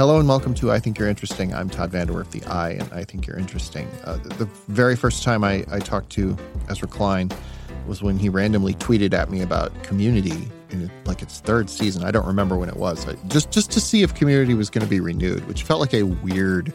Hello and welcome to I Think You're Interesting. I'm Todd VanDerWerff, the I, and I Think You're Interesting. Uh, the, the very first time I, I talked to Ezra Klein was when he randomly tweeted at me about Community in like its third season. I don't remember when it was. I, just just to see if Community was going to be renewed, which felt like a weird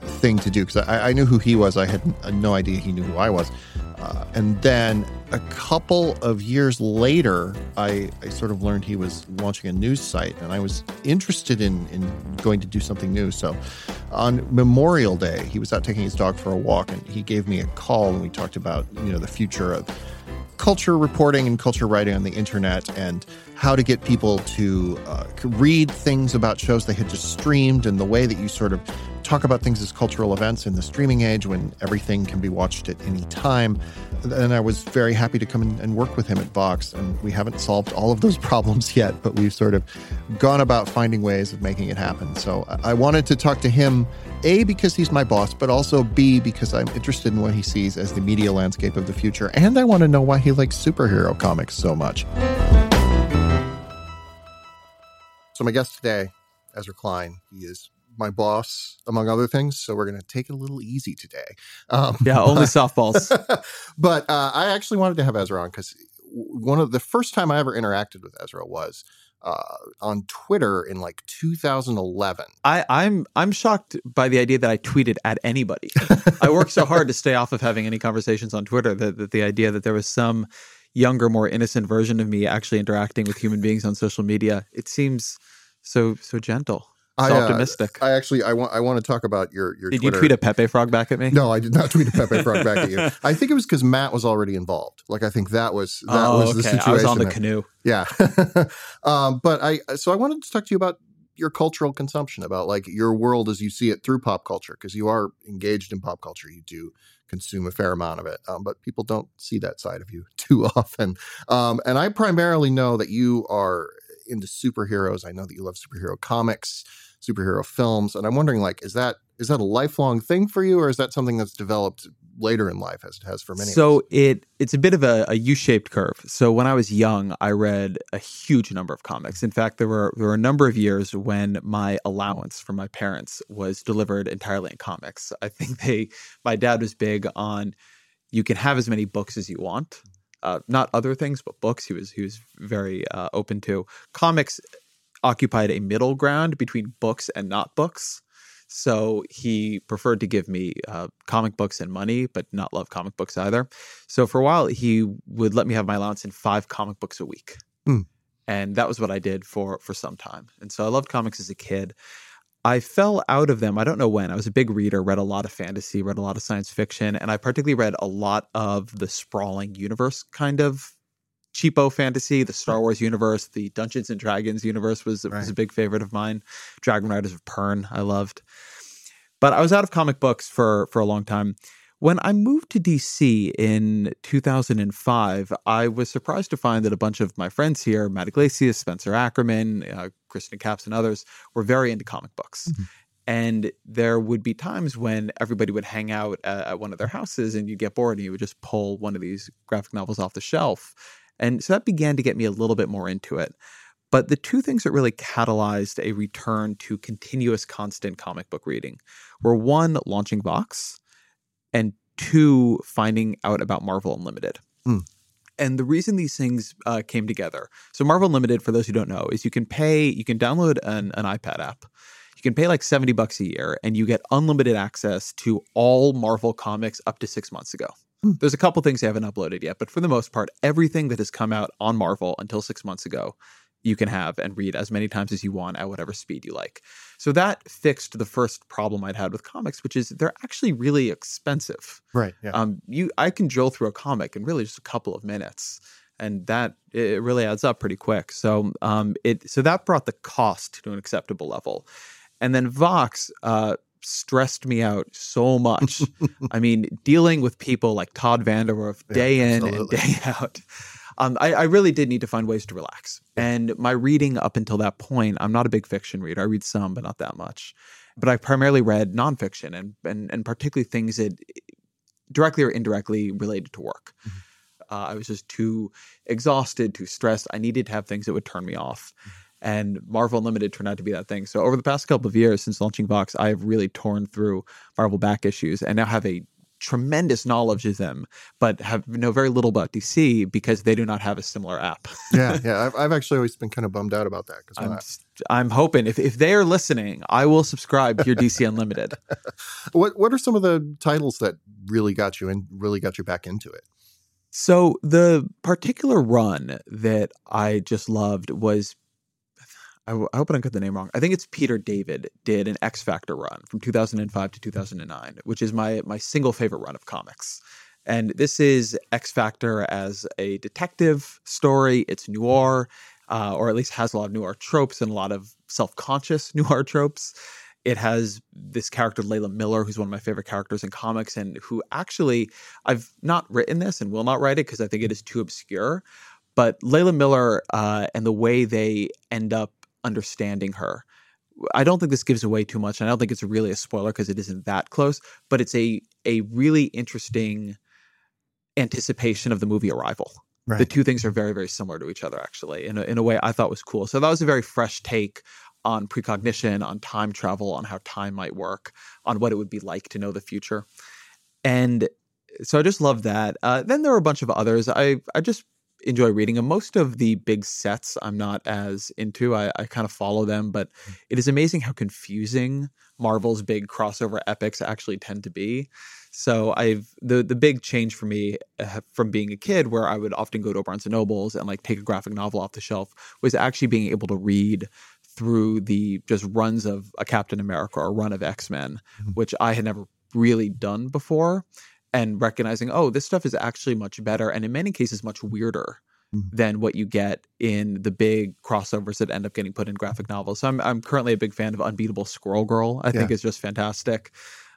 thing to do because I, I, knew who he was. I had no idea he knew who I was. Uh, and then a couple of years later, I, I, sort of learned he was launching a news site, and I was interested in, in going to do something new. So on Memorial Day, he was out taking his dog for a walk, and he gave me a call, and we talked about you know the future of culture reporting and culture writing on the internet and how to get people to uh, read things about shows they had just streamed and the way that you sort of talk about things as cultural events in the streaming age when everything can be watched at any time. And I was very happy to come and work with him at Vox. And we haven't solved all of those problems yet, but we've sort of gone about finding ways of making it happen. So I wanted to talk to him, A, because he's my boss, but also B, because I'm interested in what he sees as the media landscape of the future. And I want to know why he likes superhero comics so much. So my guest today, Ezra Klein, he is my boss, among other things. So we're going to take it a little easy today. Um, yeah, only softballs. but uh, I actually wanted to have Ezra on because one of the first time I ever interacted with Ezra was uh, on Twitter in like 2011. I, I'm I'm shocked by the idea that I tweeted at anybody. I worked so hard to stay off of having any conversations on Twitter that, that the idea that there was some younger, more innocent version of me actually interacting with human beings on social media it seems so so gentle. I, uh, optimistic. I actually I want I want to talk about your your. Did Twitter. you tweet a Pepe frog back at me? No, I did not tweet a Pepe frog back at you. I think it was because Matt was already involved. Like I think that was that oh, was okay. the situation. I was on the canoe. Yeah, um, but I so I wanted to talk to you about your cultural consumption, about like your world as you see it through pop culture, because you are engaged in pop culture. You do consume a fair amount of it, um, but people don't see that side of you too often. Um, and I primarily know that you are into superheroes. I know that you love superhero comics superhero films. And I'm wondering, like, is that is that a lifelong thing for you, or is that something that's developed later in life, as it has for many? So it it's a bit of a a U-shaped curve. So when I was young, I read a huge number of comics. In fact, there were there were a number of years when my allowance from my parents was delivered entirely in comics. I think they my dad was big on you can have as many books as you want. Uh, not other things, but books. He was he was very uh, open to comics occupied a middle ground between books and not books. So he preferred to give me uh, comic books and money, but not love comic books either. So for a while, he would let me have my allowance in five comic books a week, mm. and that was what I did for for some time. And so I loved comics as a kid. I fell out of them. I don't know when. I was a big reader, read a lot of fantasy, read a lot of science fiction, and I particularly read a lot of the sprawling universe kind of cheapo fantasy, the Star Wars universe, the Dungeons and Dragons universe was, right. was a big favorite of mine. Dragon Riders of Pern, I loved. But I was out of comic books for for a long time. When I moved to DC in 2005, I was surprised to find that a bunch of my friends here, Matt Yglesias, Spencer Ackerman, uh, Kriston Capps, and others, were very into comic books. Mm-hmm. And there would be times when everybody would hang out at, at one of their houses and you'd get bored and you would just pull one of these graphic novels off the shelf and so that began to get me a little bit more into it. But the two things that really catalyzed a return to continuous, constant comic book reading were one, launching Vox, and two, finding out about Marvel Unlimited. Mm. And the reason these things uh, came together so, Marvel Unlimited, for those who don't know, is you can pay, you can download an, an iPad app. You can pay like 70 bucks a year and you get unlimited access to all Marvel comics up to six months ago. Hmm. There's a couple things they haven't uploaded yet, but for the most part, everything that has come out on Marvel until six months ago, you can have and read as many times as you want at whatever speed you like. So that fixed the first problem I'd had with comics, which is they're actually really expensive. Right. Yeah. Um, you, I can drill through a comic in really just a couple of minutes, and that it really adds up pretty quick. So, um, it so that brought the cost to an acceptable level, and then Vox, uh, stressed me out so much. I mean, dealing with people like Todd VanDerWerff day yeah, in and day out. Um, I, I, really did need to find ways to relax. And my reading up until that point, I'm not a big fiction reader. I read some, but not that much. But I primarily read nonfiction and and, and particularly things that directly or indirectly related to work. Mm-hmm. Uh, I was just too exhausted, too stressed. I needed to have things that would turn me off. Mm-hmm. And Marvel Unlimited turned out to be that thing. So over the past couple of years since launching Vox, I have really torn through Marvel back issues and now have a tremendous knowledge of them, but have know very little about DC because they do not have a similar app. yeah, yeah. I've, I've, actually always been kind of bummed out about that because I'm, I'm hoping if, if they are listening, I will subscribe to your DC Unlimited. what What are some of the titles that really got you and really got you back into it? So the particular run that I just loved was I, I hope I don't get the name wrong. I think it's Peter David did an X Factor run from 2005 to 2009, which is my my single favorite run of comics. And this is X Factor as a detective story. It's noir, uh, or at least has a lot of noir tropes and a lot of self conscious noir tropes. It has this character, Layla Miller, who's one of my favorite characters in comics, and who actually, I've not written this and will not write it because I think it is too obscure. But Layla Miller uh, and the way they end up understanding her. I don't think this gives away too much. And I don't think it's really a spoiler because it isn't that close, but it's a a really interesting anticipation of the movie Arrival. Right. The two things are very, very similar to each other, actually, in a, in a way I thought was cool. So that was a very fresh take on precognition, on time travel, on how time might work, on what it would be like to know the future. And so I just love that. Uh, then there were a bunch of others. I I just enjoy reading them. Most of the big sets I'm not as into. I, I kind of follow them, but mm. it is amazing how confusing Marvel's big crossover epics actually tend to be. So I've the the big change for me uh, from being a kid, where I would often go to Barnes and Nobles and like take a graphic novel off the shelf, was actually being able to read through the just runs of a Captain America or a run of X Men, mm-hmm. which I had never really done before and recognizing, oh, this stuff is actually much better and in many cases much weirder mm-hmm. than what you get in the big crossovers that end up getting put in graphic novels. So I'm I'm currently a big fan of Unbeatable Squirrel Girl. I yeah. think is just fantastic.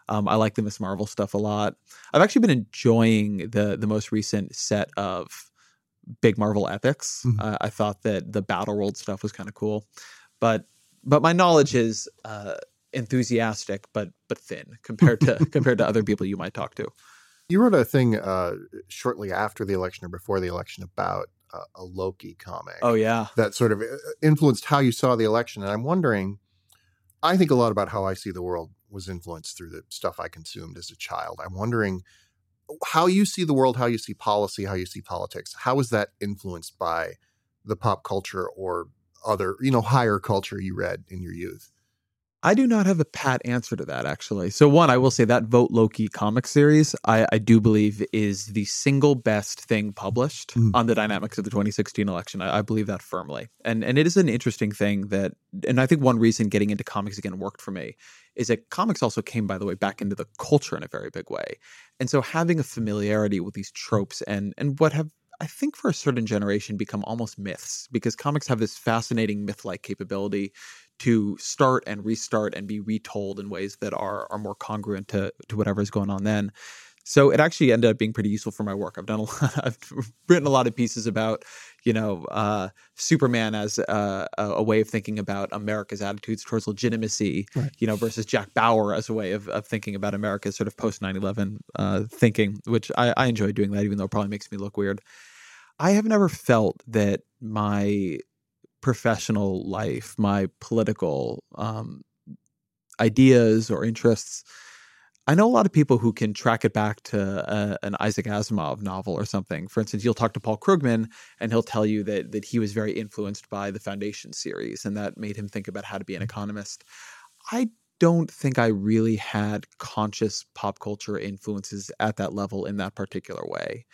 Um, I like the Miss Marvel stuff a lot. I've actually been enjoying the the most recent set of big Marvel epics. Mm-hmm. Uh, I thought that the Battle World stuff was kind of cool, but but my knowledge is uh, enthusiastic but but thin compared to compared to other people you might talk to. You wrote a thing uh, shortly after the election or before the election about uh, a Loki comic. Oh yeah, that sort of uh, influenced how you saw the election. And I'm wondering, I think a lot about how I see the world was influenced through the stuff I consumed as a child. I'm wondering how you see the world, how you see policy, how you see politics. How is that influenced by the pop culture or other, you know, higher culture you read in your youth? I do not have a pat answer to that, actually. So, one, I will say that Vote Loki comic series, I, I do believe is the single best thing published mm. on the dynamics of the 2016 election. I, I, believe that firmly. And and it is an interesting thing that, and I think one reason getting into comics again worked for me is that comics also came, by the way, back into the culture in a very big way. And so having a familiarity with these tropes and and what have I think for a certain generation become almost myths because comics have this fascinating myth like capability to start and restart and be retold in ways that are are more congruent to to whatever's going on then. So it actually ended up being pretty useful for my work. I've done a lot. I've written a lot of pieces about, you know, uh, Superman as a, a, way of thinking about America's attitudes towards legitimacy, right. you know, versus Jack Bauer as a way of, of thinking about America's sort of post 9-11 uh, thinking, which I, I enjoy doing that, even though it probably makes me look weird. I have never felt that my professional life, my political um, ideas or interests. I know a lot of people who can track it back to a, an Isaac Asimov novel or something. For instance, you'll talk to Paul Krugman and he'll tell you that that he was very influenced by the Foundation series and that made him think about how to be an economist. I don't think I really had conscious pop culture influences at that level in that particular way.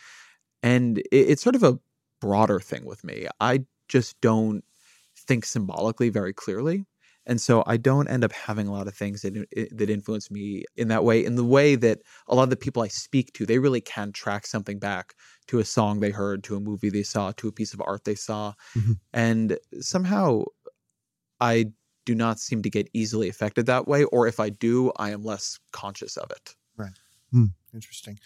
And it, it's sort of a broader thing with me. I just don't think symbolically very clearly. And so I don't end up having a lot of things that that influence me in that way. In the way that a lot of the people I speak to, they really can track something back to a song they heard, to a movie they saw, to a piece of art they saw, mm-hmm. and somehow I do not seem to get easily affected that way. Or if I do, I am less conscious of it. Right. Hmm. Interesting.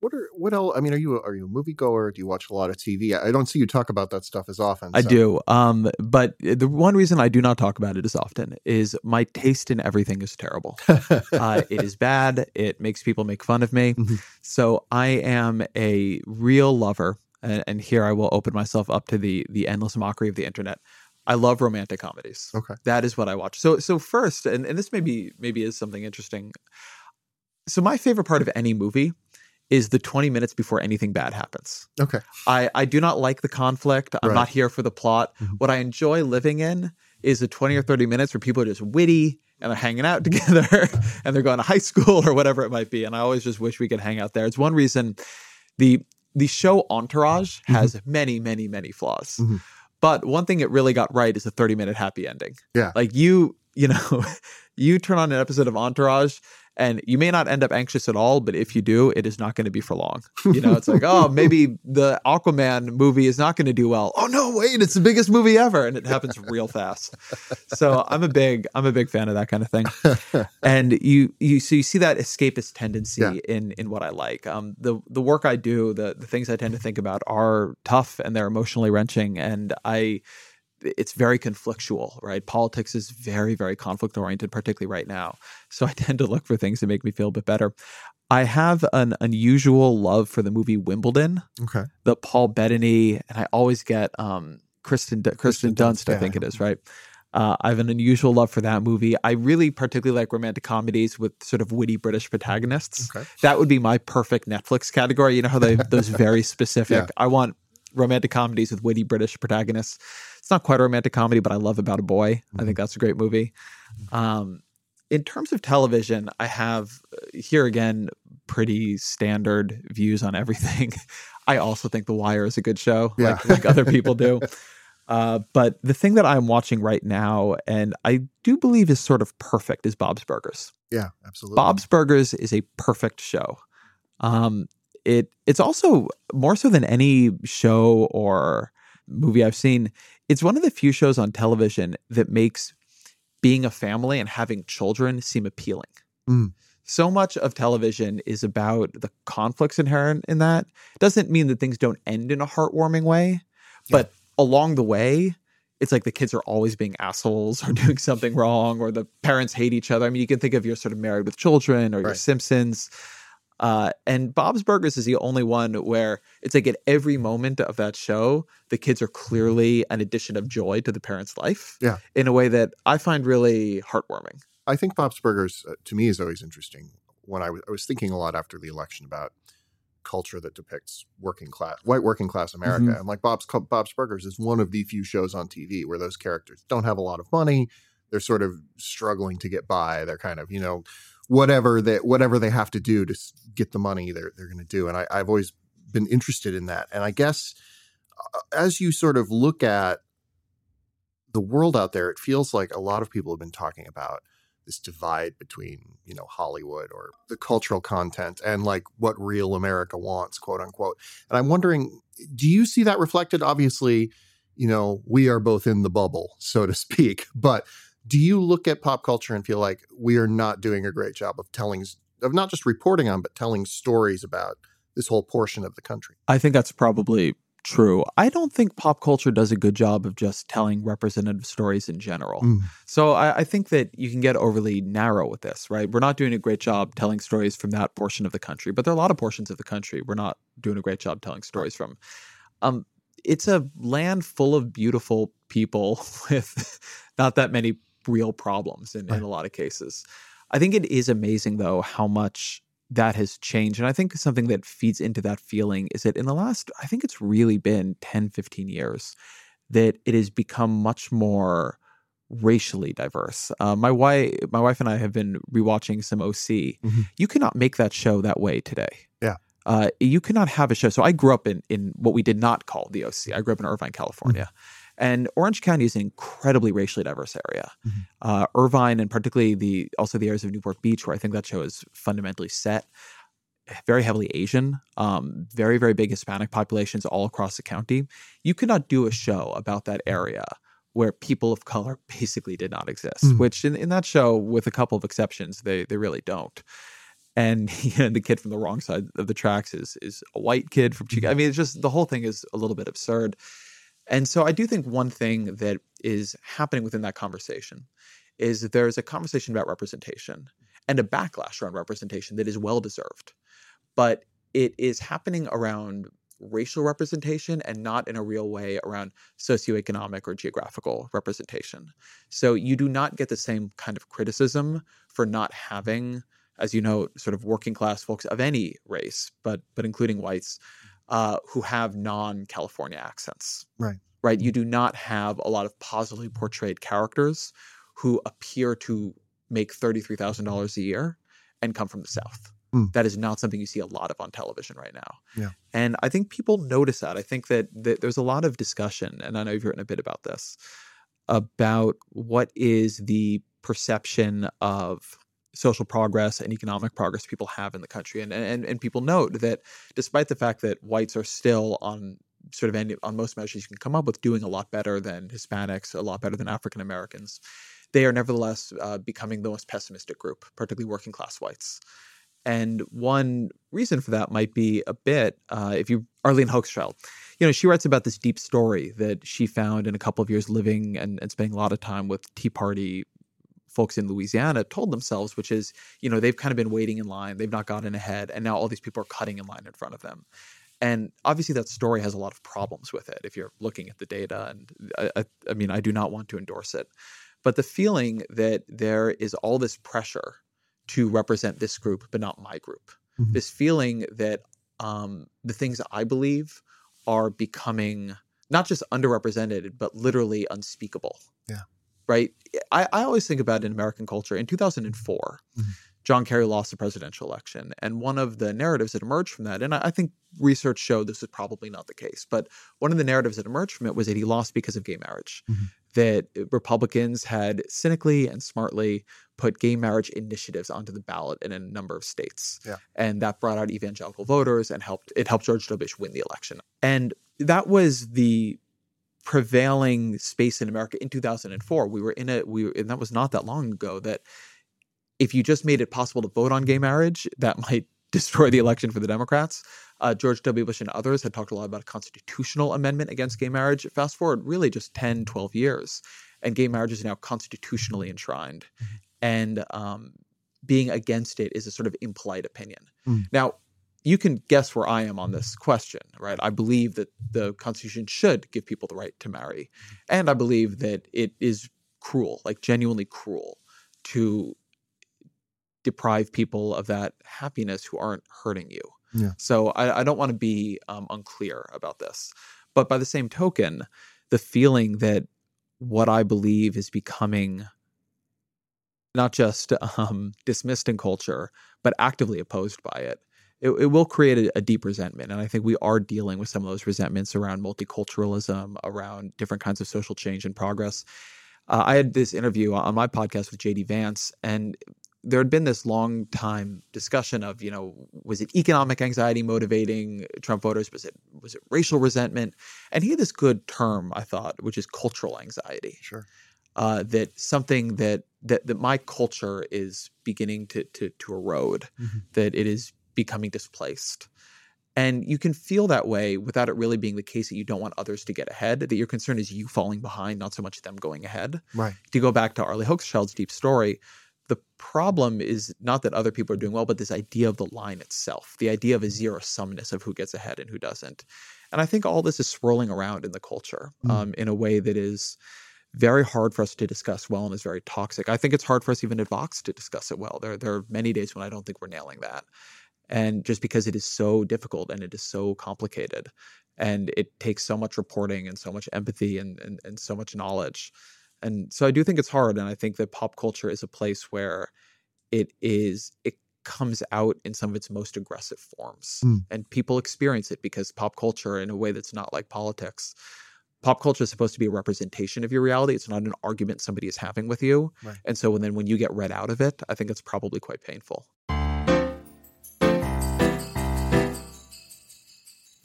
What are what else? I mean, are you are you a moviegoer? Do you watch a lot of TV? I don't see you talk about that stuff as often. I do, um, but the one reason I do not talk about it as often is my taste in everything is terrible. uh, it is bad. It makes people make fun of me. Mm-hmm. So I am a real lover, and, and here I will open myself up to the the endless mockery of the internet. I love romantic comedies. Okay. That is what I watch. So so first, and, and this maybe maybe is something interesting. So my favorite part of any movie is the 20 minutes before anything bad happens. Okay. I, I do not like the conflict. I'm Right. not here for the plot. Mhm. What I enjoy living in is the 20 or 30 minutes where people are just witty and they're hanging out together and they're going to high school or whatever it might be. And I always just wish we could hang out there. It's one reason the the show Entourage has many, many, many flaws. Mhm. But one thing it really got right is a 30 minute happy ending. Yeah. Like you, you know, you turn on an episode of Entourage and you may not end up anxious at all, but if you do, it is not going to be for long. You know, it's like, oh, maybe the Aquaman movie is not going to do well. Oh no, wait, it's the biggest movie ever, and it happens real fast. So I'm a big, I'm a big fan of that kind of thing. And you, you, so you see that escapist tendency Yeah. in in what I like. Um, the the work I do, the the things I tend to think about are tough and they're emotionally wrenching, and I it's very conflictual, right? Politics is very, very conflict oriented, particularly right now. So I tend to look for things that make me feel a bit better. I have an unusual love for the movie Wimbledon, Okay. the Paul Bettany, and I always get um, Kristen Kristen, Kristen Dunst. Dunst, I think it is right. Uh, I have an unusual love for that movie. I really particularly like romantic comedies with sort of witty British protagonists. Okay. That would be my perfect Netflix category. You know how they those very specific. Yeah. I want romantic comedies with witty British protagonists. It's not quite a romantic comedy, but I love About a Boy. I Mm-hmm. think that's a great movie. Um, in terms of television, I have uh, here again pretty standard views on everything. I also think The Wire is a good show, Yeah. like, like other people do. Uh, but the thing that I'm watching right now, and I do believe is sort of perfect, is Bob's Burgers. Yeah, absolutely. Bob's Burgers is a perfect show. Um, it it's also more so than any show or movie I've seen. It's one of the few shows on television that makes being a family and having children seem appealing. Mm. So much of television is about the conflicts inherent in that. Doesn't mean that things don't end in a heartwarming way, but along the way, it's like the kids are always being assholes or doing something wrong, or the parents hate each other. I mean, you can think of your sort of Married with Children or your Simpsons. Uh, and Bob's Burgers is the only one where it's like at every moment of that show, the kids are clearly an addition of joy to the parents' life. Yeah. In a way that I find really heartwarming. I think Bob's Burgers uh, to me is always interesting. When I was- thinking a lot after the election about culture that depicts working class, white working class America, Mhm. and like Bob's Bob's Burgers is one of the few shows on TV where those characters don't have a lot of money. They're sort of struggling to get by. They're kind of you know whatever they whatever they have to do to get the money they're they're going to do. And I, I've always been interested in that. And I guess uh, as you sort of look at the world out there, it feels like a lot of people have been talking about this divide between you know Hollywood or the cultural content and like what real America wants, quote unquote. And I'm wondering, do you see that reflected? Obviously, you know we are both in the bubble, so to speak. But do you look at pop culture and feel like we are not doing a great job of telling, of not just reporting on, but telling stories about this whole portion of the country? I think that's probably true. I don't think pop culture does a good job of just telling representative stories in general. Mm. So I, I think that you can get overly narrow with this, right? We're not doing a great job telling stories from that portion of the country, but there are a lot of portions of the country we're not doing a great job telling stories from. Um, it's a land full of beautiful people with not that many real problems in, Right. in a lot of cases. I think it is amazing though how much that has changed. And I think something that feeds into that feeling is that in the last, I think it's really been 10, 15 years that it has become much more racially diverse. Uh, my wife, my wife and I have been rewatching some OC. Mhm. You cannot make that show that way today. Yeah. Uh, you cannot have a show. So I grew up in in what we did not call the OC. I grew up in Irvine, California, and Orange County is an incredibly racially diverse area. Mhm. Uh, Irvine, and particularly the also the areas of Newport Beach, where I think that show is fundamentally set, very heavily Asian, um, very very big Hispanic populations all across the county. You could not do a show about that area where people of color basically did not exist. Mm. Which in, in that show, with a couple of exceptions, they they really don't. And you know, the kid from the wrong side of the tracks is is a white kid from Chicago. I mean, it's just the whole thing is a little bit absurd. And so I do think one thing that is happening within that conversation is that there is a conversation about representation and a backlash around representation that is well deserved. But it is happening around racial representation and not in a real way around socioeconomic or geographical representation. So you do not get the same kind of criticism for not having, as you know, sort of working class folks of any race, but but including whites, uh, who have non-California accents. Right. Right. You do not have a lot of positively portrayed characters who appear to make thirty-three thousand dollars a year and come from the South. Mm. That is not something you see a lot of on television right now. Yeah. And I think people notice that. I think that, that there's a lot of discussion, and I know you've written a bit about this, about what is the perception of social progress and economic progress people have in the country. And, and, and people note that despite the fact that whites are still on sort of any, on most measures you can come up with doing a lot better than Hispanics, a lot better than African Americans, they are nevertheless uh, becoming the most pessimistic group, particularly working class whites. And one reason for that might be a bit, uh, if you, Arlie Hochschild, you know, she writes about this deep story that she found in a couple of years living and, and spending a lot of time with Tea Party folks in Louisiana told themselves, which is, you know, they've kind of been waiting in line, they've not gotten ahead, and now all these people are cutting in line in front of them. And obviously, that story has a lot of problems with it if you're looking at the data. And I, I, I mean, I do not want to endorse it. But the feeling that there is all this pressure to represent this group, but not my group. Mhm. This feeling that um, the things I believe are becoming not just underrepresented, but literally unspeakable. Yeah. Right. I, I always think about in American culture in 2004, Mhm. John Kerry lost the presidential election. And one of the narratives that emerged from that, and I, I think research showed this is probably not the case, but one of the narratives that emerged from it was that he lost because of gay marriage. Mhm. That Republicans had cynically and smartly put gay marriage initiatives onto the ballot in a number of states. Yeah. And that brought out evangelical voters and helped it helped George W. Bush win the election. And that was the prevailing space in America in 2004. We were in a we were, and that was not that long ago that if you just made it possible to vote on gay marriage, that might destroy the election for the Democrats. Uh, George W. Bush and others had talked a lot about a constitutional amendment against gay marriage. Fast forward really just 10, 12 years, and gay marriage is now constitutionally enshrined. And um, being against it is a sort of impolite opinion. Mm. Now, you can guess where I am on this question, right? I believe that the Constitution should give people the right to marry. And I believe that it is cruel, like genuinely cruel, to deprive people of that happiness who aren't hurting you. Yeah. So I, I don't want to be um, unclear about this. But by the same token, the feeling that what I believe is becoming not just um, dismissed in culture, but actively opposed by it, it, it will create a, a deep resentment. And I think we are dealing with some of those resentments around multiculturalism, around different kinds of social change and progress. Uh, I had this interview on my podcast with JD Vance, and there had been this long time discussion of, you know, was it economic anxiety motivating Trump voters? Was it was it racial resentment? And he had this good term, I thought, which is cultural anxiety Sure. uh, that something that, that that my culture is beginning to to, to erode, Mhm. that it is becoming displaced. And you can feel that way without it really being the case that you don't want others to get ahead, that your concern is you falling behind, not so much them going ahead. Right. To go back to Arlie Hochschild's deep story, the problem is not that other people are doing well, but this idea of the line itself, the idea of a zero sumness of who gets ahead and who doesn't. And I think all this is swirling around in the culture Mm. um, in a way that is very hard for us to discuss well and is very toxic. I think it's hard for us even at Vox to discuss it well. There, there are many days when I don't think we're nailing that. And just because it is so difficult and it is so complicated and it takes so much reporting and so much empathy and, and, and so much knowledge. And so I do think it's hard. And I think that pop culture is a place where it is, it comes out in some of its most aggressive forms. Mm. And people experience it because pop culture, in a way that's not like politics, pop culture is supposed to be a representation of your reality. It's not an argument somebody is having with you. Right. And so then when you get read out of it, I think it's probably quite painful.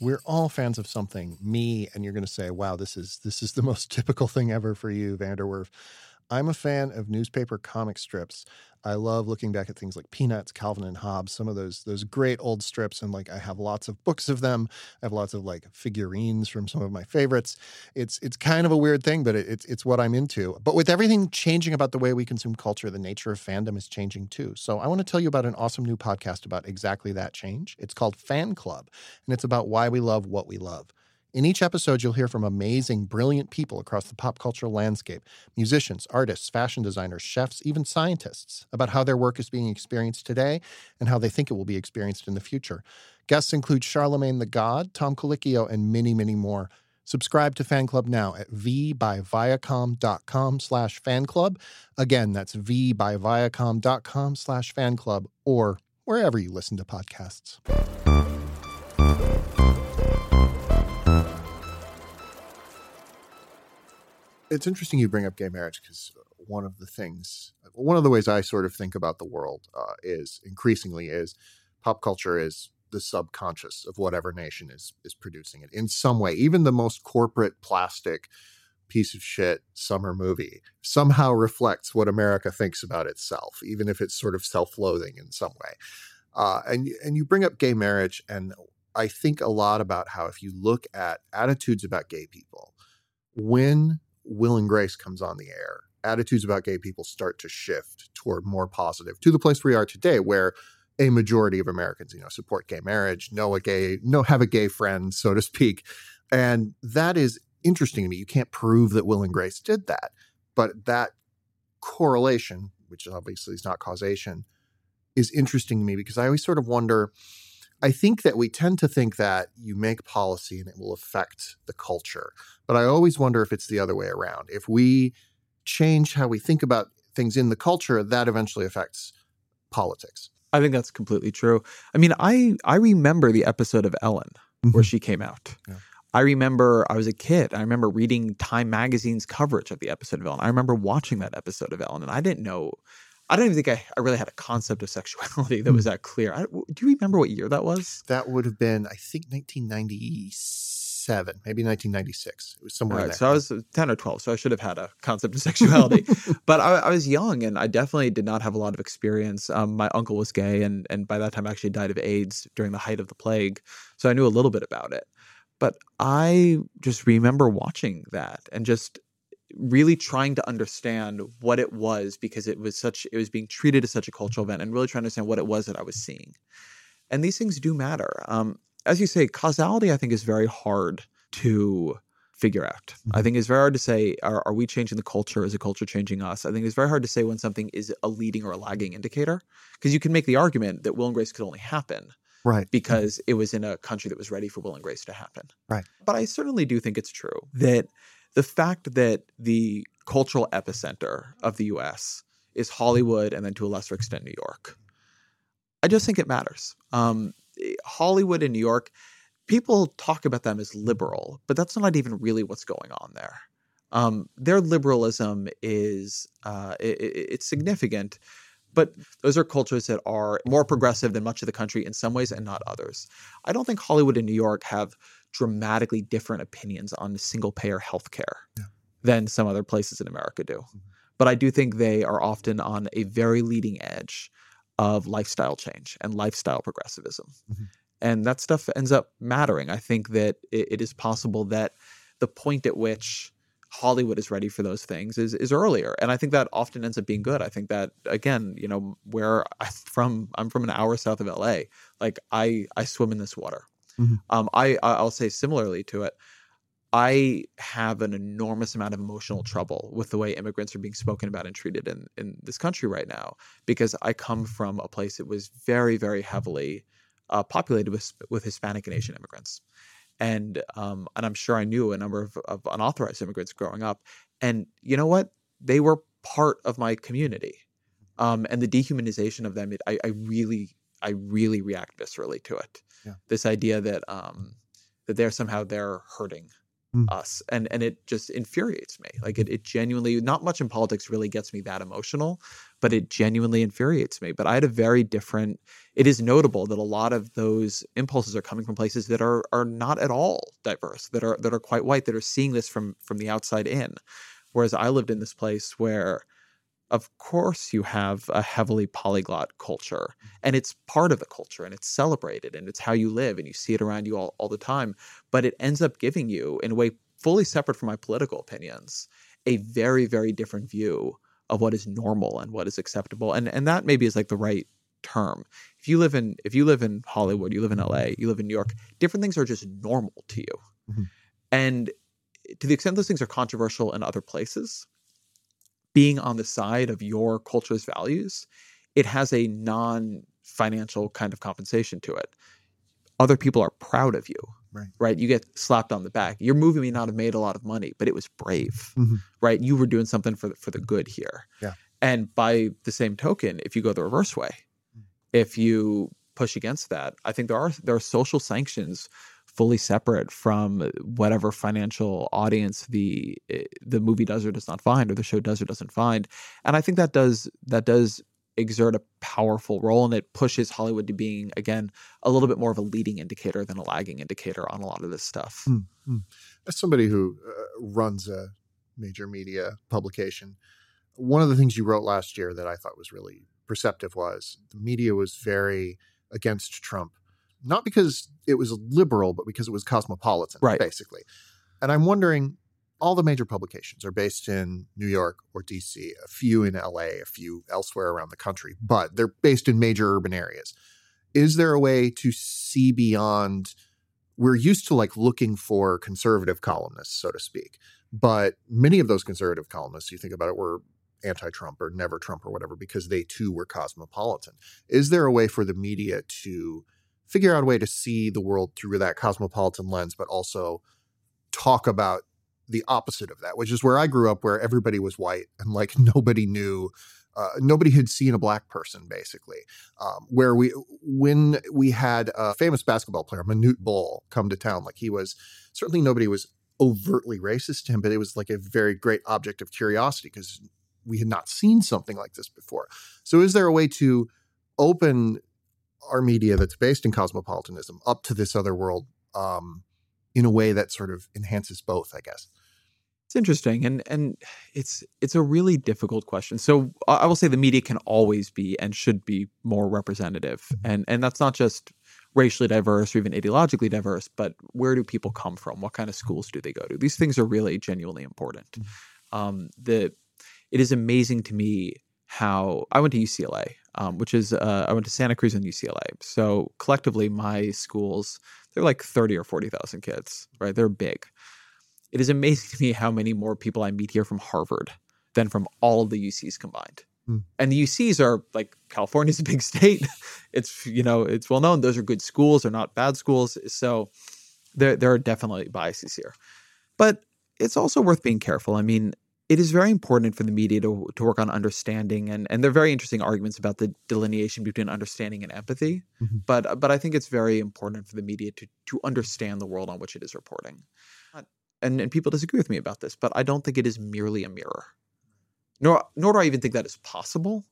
We're all fans of something. Me and you're going to say, "Wow, this is this is the most typical thing ever for you, VanDerWerff." I'm a fan of newspaper comic strips. I love looking back at things like Peanuts, Calvin and Hobbes, some of those those great old strips, and like I have lots of books of them. I have lots of like figurines from some of my favorites. It's it's kind of a weird thing, but it, it's it's what I'm into. But with everything changing about the way we consume culture, the nature of fandom is changing too. So I want to tell you about an awesome new podcast about exactly that change. It's called Fan Club, and it's about why we love what we love. In each episode, you'll hear from amazing, brilliant people across the pop cultural landscape musicians, artists, fashion designers, chefs, even scientists about how their work is being experienced today and how they think it will be experienced in the future. Guests include Charlemagne the God, Tom Colicchio, and many, many more. Subscribe to Fan Club now at vbyviacom.com slash fan club. Again, that's vbyviacom.com slash fan club or wherever you listen to podcasts. It's interesting you bring up gay marriage because one of the things, one of the ways I sort of think about the world uh, is increasingly is pop culture is the subconscious of whatever nation is is producing it in some way. Even the most corporate plastic piece of shit summer movie somehow reflects what America thinks about itself, even if it's sort of self-loathing in some way. Uh, and and you bring up gay marriage, and I think a lot about how if you look at attitudes about gay people, when Will and Grace comes on the air, attitudes about gay people start to shift toward more positive to the place we are today, where a majority of Americans, you know, support gay marriage, know a gay, know have a gay friend, so to speak, and that is interesting to me. You can't prove that Will and Grace did that, but that correlation, which obviously is not causation, is interesting to me because I always sort of wonder I think that we tend to think that you make policy and it will affect the culture. But I always wonder if it's the other way around. If we change how we think about things in the culture, that eventually affects politics. I think that's completely true. I mean, I I remember the episode of Ellen mm-hmm. where she came out. Yeah. I remember I was a kid. I remember reading Time Magazine's coverage of the episode of Ellen. I remember watching that episode of Ellen, and I didn't know I don't even think I, I really had a concept of sexuality that was hmm. that clear. I, do you remember what year that was? That would have been, I think, 1997, maybe 1996. It was somewhere right, So I was 10 or 12, so I should have had a concept of sexuality. but I, I, was young and I definitely did not have a lot of experience. Um, my uncle was gay, and, and by that time, actually died of AIDS during the height of the plague. So I knew a little bit about it. But I just remember watching that and just really trying to understand what it was because it was such it was being treated as such a cultural event and really trying to understand what it was that I was seeing. And these things do matter. Um, as you say, causality I think is very hard to figure out. Mm-hmm. I think it's very hard to say, are, are we changing the culture? Is the culture changing us? I think it's very hard to say when something is a leading or a lagging indicator because you can make the argument that will and grace could only happen right because it was in a country that was ready for will and grace to happen right but i certainly do think it's true that the fact that the cultural epicenter of the US is Hollywood and then to a lesser extent New York. I just think it matters. Um, Hollywood and New York, people talk about them as liberal, but that's not even really what's going on there. Um, their liberalism is uh, it, it's significant, but those are cultures that are more progressive than much of the country in some ways and not others. I don't think Hollywood and New York have dramatically different opinions on single payer healthcare yeah. than some other places in America do. Mm-hmm. But I do think they are often on a very leading edge of lifestyle change and lifestyle progressivism. Mm-hmm. And that stuff ends up mattering. I think that it, it is possible that the point at which Hollywood is ready for those things is is earlier, and I think that often ends up being good. I think that again, you know, where I'm from, I'm from an hour south of LA. Like I I swim in this water. Mm-hmm. Um, I I'll say similarly to it. I have an enormous amount of emotional trouble with the way immigrants are being spoken about and treated in, in this country right now because I come from a place that was very, very heavily uh, populated with, with Hispanic and Asian immigrants. And um, and I'm sure I knew a number of, of unauthorized immigrants growing up. And you know what? They were part of my community. Um, and the dehumanization of them, it, I, I really, I really react viscerally to it. Yeah. This idea that um, that they're somehow they're hurting mm. us, and and it just infuriates me. Like it, it genuinely, not much in politics really gets me that emotional, but it genuinely infuriates me. But I had a very different. It is notable that a lot of those impulses are coming from places that are are not at all diverse, that are that are quite white, that are seeing this from from the outside in. Whereas I lived in this place where, of course, you have a heavily polyglot culture and it's part of the culture and it's celebrated and it's how you live and you see it around you all, all the time. But it ends up giving you, in a way fully separate from my political opinions, a very, very different view of what is normal and what is acceptable. And and that maybe is like the right term. If you live in if you live in Hollywood, you live in LA, you live in New York, different things are just normal to you. Mm-hmm. And to the extent those things are controversial in other places, being on the side of your culture's values, it has a non-financial kind of compensation to it. Other people are proud of you. Right. right. You get slapped on the back. Your movie may not have made a lot of money, but it was brave. Mm-hmm. Right. You were doing something for the, for the good here. Yeah. And by the same token, if you go the reverse way, if you push against that, I think there are there are social sanctions fully separate from whatever financial audience the eh, the movie does or does not find or the show does or doesn't find. And I think that does that does exert a powerful role and it pushes Hollywood to being again a little bit more of a leading indicator than a lagging indicator on a lot of this stuff. Mm-hmm. As somebody who uh, runs a major media publication, one of the things you wrote last year that I thought was really perceptive was the media was very against Trump, not because it was liberal, but because it was cosmopolitan, right. basically. And I'm wondering, all the major publications are based in New York or DC, a few in LA, a few elsewhere around the country, but they're based in major urban areas. Is there a way to see beyond? We're used to like looking for conservative columnists, so to speak, but many of those conservative columnists, you think about it, were anti-Trump or never Trump or whatever because they too were cosmopolitan. Is there a way for the media to figure out a way to see the world through that cosmopolitan lens, but also talk about the opposite of that, which is where I grew up, where everybody was white and like nobody knew. Uh, nobody had seen a black person, basically. Um, where we, when we had a famous basketball player, Manute Bol, come to town, like he was certainly nobody was overtly racist to him, but it was like a very great object of curiosity because we had not seen something like this before. So, is there a way to open our media that's based in cosmopolitanism up to this other world um, in a way that sort of enhances both? I guess it's interesting, and and it's it's a really difficult question. So, I will say the media can always be and should be more representative, mm-hmm. and and that's not just racially diverse or even ideologically diverse, but where do people come from? What kind of schools do they go to? These things are really genuinely important. Mm-hmm. Um, the it is amazing to me how I went to UCLA, um, which is uh, I went to Santa Cruz and UCLA. So collectively, my schools they're like thirty or forty thousand kids, right? They're big. It is amazing to me how many more people I meet here from Harvard than from all of the UCs combined. Hmm. And the UCs are like California's a big state. it's you know it's well known those are good schools. They're not bad schools. So there there are definitely biases here, but it's also worth being careful. I mean, it is very important for the media to, to work on understanding and, and there are very interesting arguments about the delineation between understanding and empathy mm-hmm. but but i think it's very important for the media to to understand the world on which it is reporting and, and people disagree with me about this but i don't think it is merely a mirror nor nor do i even think that is possible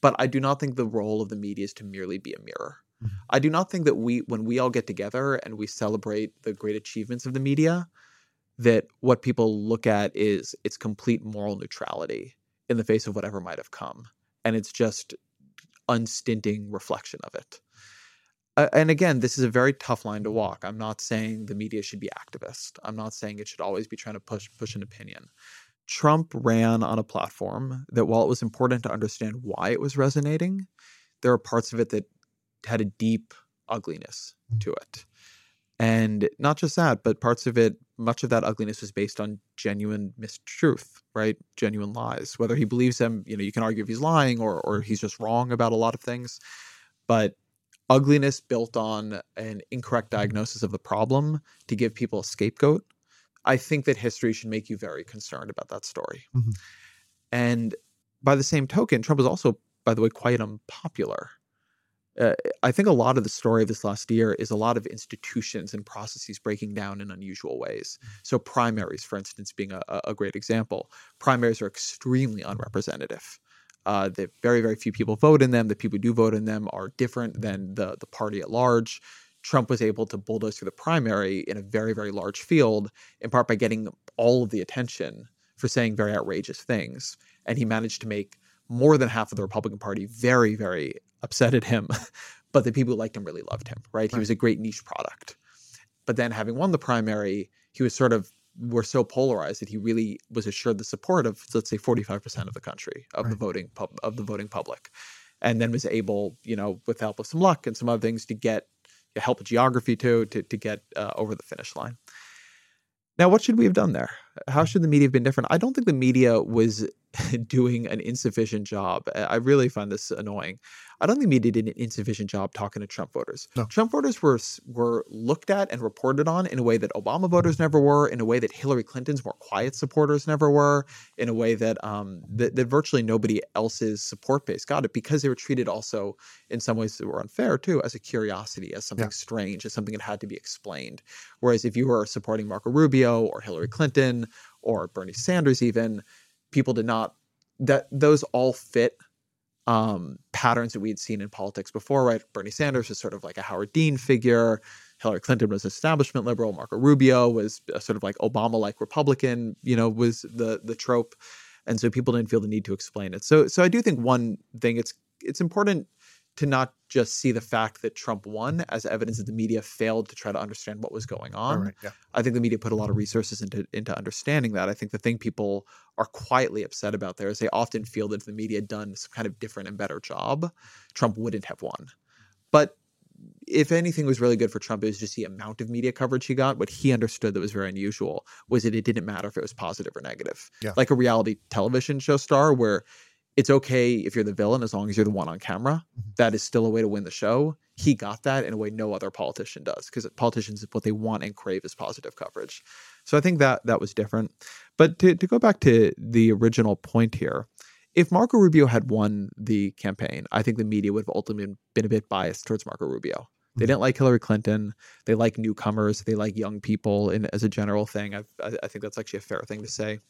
but i do not think the role of the media is to merely be a mirror mm-hmm. i do not think that we when we all get together and we celebrate the great achievements of the media that what people look at is its complete moral neutrality in the face of whatever might have come. And it's just unstinting reflection of it. Uh, and again, this is a very tough line to walk. I'm not saying the media should be activist. I'm not saying it should always be trying to push push an opinion. Trump ran on a platform that while it was important to understand why it was resonating, there are parts of it that had a deep ugliness mm. to it. And not just that, but parts of it, much of that ugliness was based on genuine mistruth, right? Genuine lies. Whether he believes them, you know, you can argue if he's lying or or he's just wrong about a lot of things. But ugliness built on an incorrect diagnosis of the problem to give people a scapegoat. I think that history should make you very concerned about that story. Mm-hmm. And by the same token, Trump was also, by the way, quite unpopular uh, I think a lot of the story of this last year is a lot of institutions and processes breaking down in unusual ways. Mm. So, primaries, for instance, being a, a great example. Primaries are extremely unrepresentative. Uh, that very, very few people vote in them. The people who do vote in them are different than the the party at large. Trump was able to bulldoze through the primary in a very, very large field, in part by getting all of the attention for saying very outrageous things. And he managed to make more than half of the Republican Party very, very upset at him. but the people who liked him really loved him, right? right? He was a great niche product. But then having won the primary, he was sort of were so polarized that he really was assured the support of let's say 45% of the country of right. the voting pub, of the voting public and then was able you know with the help of some luck and some other things to get help with geography too to, to get uh, over the finish line now what should we have done there how should the media have been different i don't think the media was doing an insufficient job i really find this annoying I don't think media did an insufficient job talking to Trump voters. No. Trump voters were were looked at and reported on in a way that Obama voters never were, in a way that Hillary Clinton's more quiet supporters never were, in a way that um that, that virtually nobody else's support base got it because they were treated also in some ways that were unfair too as a curiosity, as something yeah. strange, as something that had to be explained. Whereas if you were supporting Marco Rubio or Hillary Clinton or Bernie Sanders, even people did not that those all fit um, patterns that we had seen in politics before, right? Bernie Sanders was sort of like a Howard Dean figure. Hillary Clinton was establishment liberal. Marco Rubio was a sort of like Obama-like Republican. You know, was the the trope, and so people didn't feel the need to explain it. So, so I do think one thing it's it's important to not just see the fact that Trump won as evidence that the media failed to try to understand what was going on. Right, yeah. I think the media put a lot of resources into into understanding that. I think the thing people are quietly upset about there is they often feel that if the media had done some kind of different and better job, Trump wouldn't have won. But if anything was really good for Trump, it was just the amount of media coverage he got. What he understood that was very unusual was that it didn't matter if it was positive or negative. Yeah. Like a reality television show star where it's okay if you're the villain as long as you're the one on camera. Mm-hmm. That is still a way to win the show. He got that in a way no other politician does because politicians what they want and crave is positive coverage. So I think that that was different. But to, to go back to the original point here, if Marco Rubio had won the campaign, I think the media would have ultimately been a bit biased towards Marco Rubio. They mm-hmm. didn't like Hillary Clinton. They like newcomers. They like young people. In, as a general thing, I, I think that's actually a fair thing to say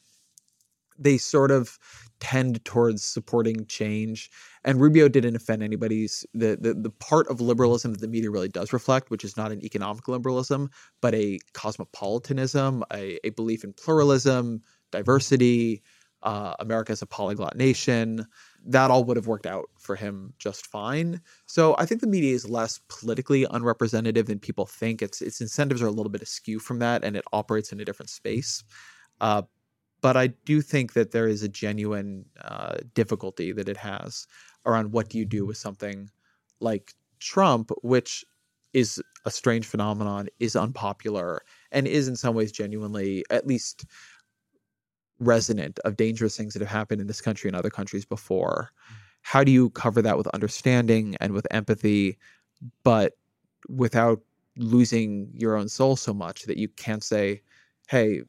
they sort of tend towards supporting change. And Rubio didn't offend anybody's the, the the part of liberalism that the media really does reflect, which is not an economic liberalism, but a cosmopolitanism, a, a belief in pluralism, diversity. Uh, America is a polyglot nation. That all would have worked out for him just fine. So I think the media is less politically unrepresentative than people think. Its its incentives are a little bit askew from that, and it operates in a different space. Uh, but I do think that there is a genuine uh, difficulty that it has around what do you do with something like Trump, which is a strange phenomenon, is unpopular, and is in some ways genuinely, at least resonant of dangerous things that have happened in this country and other countries before. How do you cover that with understanding and with empathy, but without losing your own soul so much that you can't say, hey,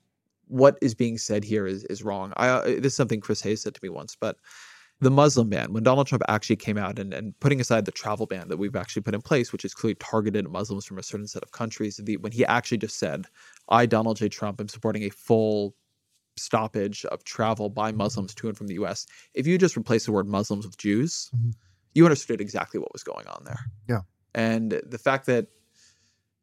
what is being said here is is wrong. I uh, this is something Chris Hayes said to me once, but the Muslim ban, when Donald Trump actually came out and, and putting aside the travel ban that we've actually put in place, which is clearly targeted at Muslims from a certain set of countries, the, when he actually just said, I, Donald J. Trump, am supporting a full stoppage of travel by Muslims to and from the US, if you just replace the word Muslims with Jews, mm-hmm. you understood exactly what was going on there. Yeah. And the fact that,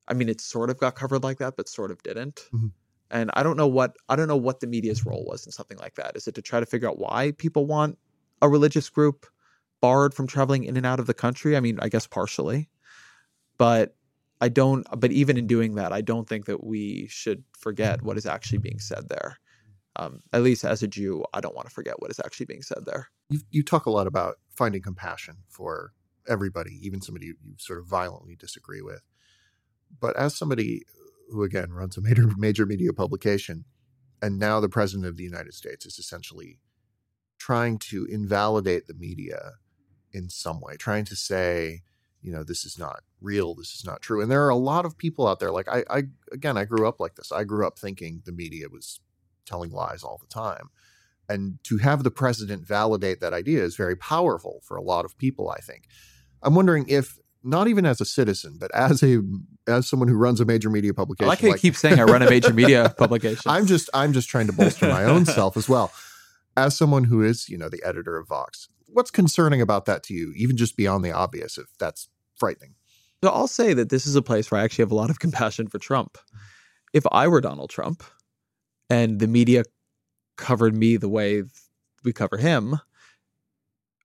I mean, it sort of got covered like that, but sort of didn't. Mm-hmm and I don't know what I don't know what the media's role was in something like that. Is it to try to figure out why people want a religious group barred from traveling in and out of the country? I mean, I guess partially. But I don't but even in doing that, I don't think that we should forget what is actually being said there. Um, at least as a Jew, I don't want to forget what is actually being said there. You, you talk a lot about finding compassion for everybody, even somebody you, you sort of violently disagree with. But as somebody who again runs a major major media publication, and now the president of the United States is essentially trying to invalidate the media in some way, trying to say, you know, this is not real, this is not true. And there are a lot of people out there. Like I, I again, I grew up like this. I grew up thinking the media was telling lies all the time. And to have the president validate that idea is very powerful for a lot of people, I think. I'm wondering if not even as a citizen, but as a as someone who runs a major media publication. I like how like, you keep saying I run a major media publication. I'm just I'm just trying to bolster my own self as well. As someone who is, you know, the editor of Vox, what's concerning about that to you, even just beyond the obvious, if that's frightening? So I'll say that this is a place where I actually have a lot of compassion for Trump. If I were Donald Trump and the media covered me the way we cover him,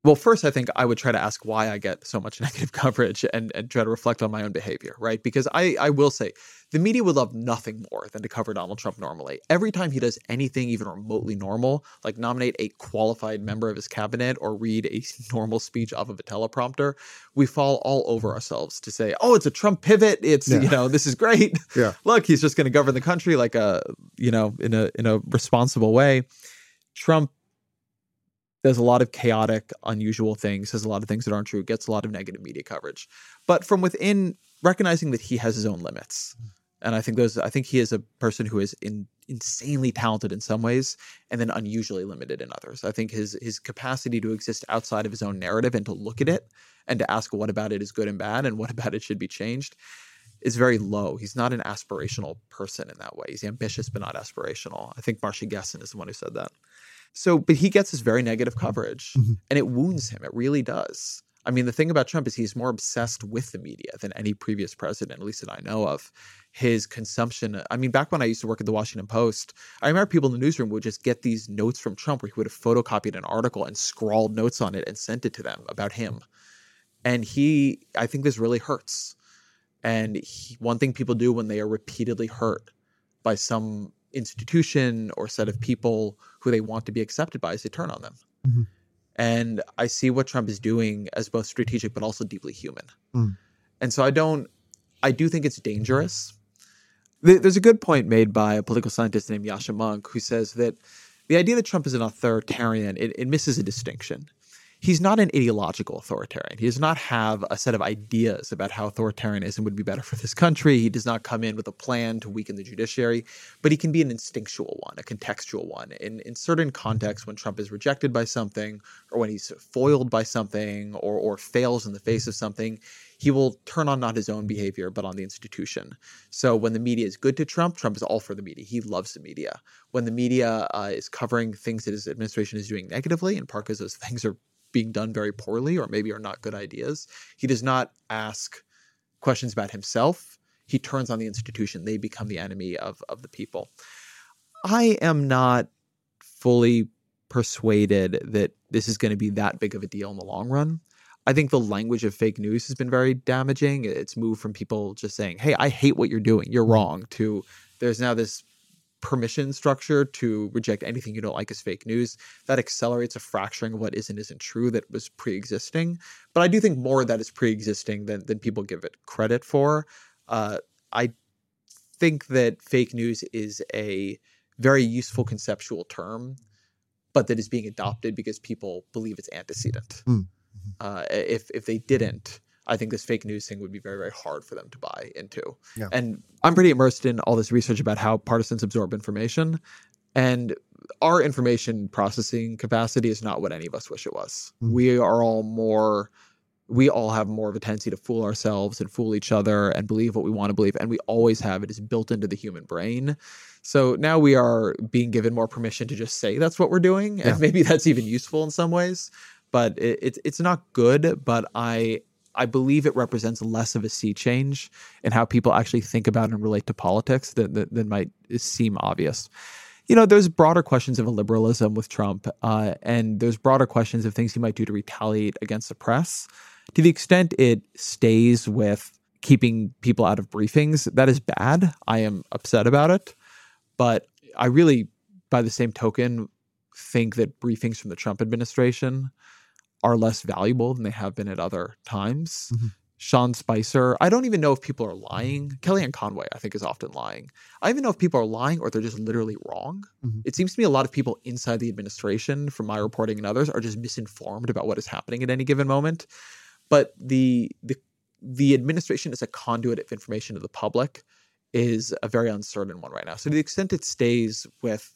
well, first, I think I would try to ask why I get so much negative coverage and, and try to reflect on my own behavior, right? Because I, I will say the media would love nothing more than to cover Donald Trump normally. Every time he does anything even remotely normal, like nominate a qualified member of his cabinet or read a normal speech off of a teleprompter, we fall all over ourselves to say, oh, it's a Trump pivot. It's, yeah. you know, this is great. Yeah. Look, he's just going to govern the country like a, you know, in a in a responsible way. Trump there's a lot of chaotic, unusual things, says a lot of things that aren't true, gets a lot of negative media coverage. But from within, recognizing that he has his own limits. Mm. And I think those I think he is a person who is in, insanely talented in some ways and then unusually limited in others. I think his his capacity to exist outside of his own narrative and to look at mm. it and to ask what about it is good and bad and what about it should be changed is very low. He's not an aspirational person in that way. He's ambitious but not aspirational. I think Masha Gessen is the one who said that. So, but he gets this very negative coverage mm-hmm. and it wounds him. It really does. I mean, the thing about Trump is he's more obsessed with the media than any previous president, at least that I know of. His consumption. I mean, back when I used to work at the Washington Post, I remember people in the newsroom would just get these notes from Trump where he would have photocopied an article and scrawled notes on it and sent it to them about him. And he, I think this really hurts. And he, one thing people do when they are repeatedly hurt by some institution or set of people who they want to be accepted by is they turn on them. Mm-hmm. And I see what Trump is doing as both strategic but also deeply human. Mm. And so I don't, I do think it's dangerous. There's a good point made by a political scientist named Yascha Mounk who says that the idea that Trump is an authoritarian, it, it misses a distinction he's not an ideological authoritarian. He does not have a set of ideas about how authoritarianism would be better for this country. He does not come in with a plan to weaken the judiciary, but he can be an instinctual one, a contextual one. In, in certain contexts, when Trump is rejected by something, or when he's foiled by something, or, or fails in the face of something, he will turn on not his own behavior, but on the institution. So when the media is good to Trump, Trump is all for the media. He loves the media. When the media uh, is covering things that his administration is doing negatively, in part because those things are being done very poorly or maybe are not good ideas. He does not ask questions about himself. He turns on the institution. They become the enemy of, of the people. I am not fully persuaded that this is going to be that big of a deal in the long run. I think the language of fake news has been very damaging. It's moved from people just saying, hey, I hate what you're doing, you're wrong, to there's now this permission structure to reject anything you don't like as fake news. That accelerates a fracturing of what is and isn't true that was pre-existing. But I do think more of that is pre-existing than than people give it credit for. Uh, I think that fake news is a very useful conceptual term, but that is being adopted because people believe it's antecedent. Mm. Uh, if if they didn't, I think this fake news thing would be very, very hard for them to buy into. Yeah. And I'm pretty immersed in all this research about how partisans absorb information. And our information processing capacity is not what any of us wish it was. Mm-hmm. We are all more, we all have more of a tendency to fool ourselves and fool each other and believe what we want to believe. And we always have it is built into the human brain. So now we are being given more permission to just say that's what we're doing. Yeah. And maybe that's even useful in some ways. But it, it, it's not good. But I I believe it represents less of a sea change in how people actually think about and relate to politics than, than, than might seem obvious. You know, there's broader questions of liberalism with Trump, uh, and there's broader questions of things he might do to retaliate against the press. To the extent it stays with keeping people out of briefings, that is bad. I am upset about it. But I really, by the same token, think that briefings from the Trump administration are less valuable than they have been at other times. Mm-hmm. Sean Spicer, I don't even know if people are lying. Kellyanne Conway, I think, is often lying. I even know if people are lying or they're just literally wrong. Mm-hmm. It seems to me a lot of people inside the administration, from my reporting and others, are just misinformed about what is happening at any given moment. But the the the administration as a conduit of information to the public is a very uncertain one right now. So to the extent it stays with,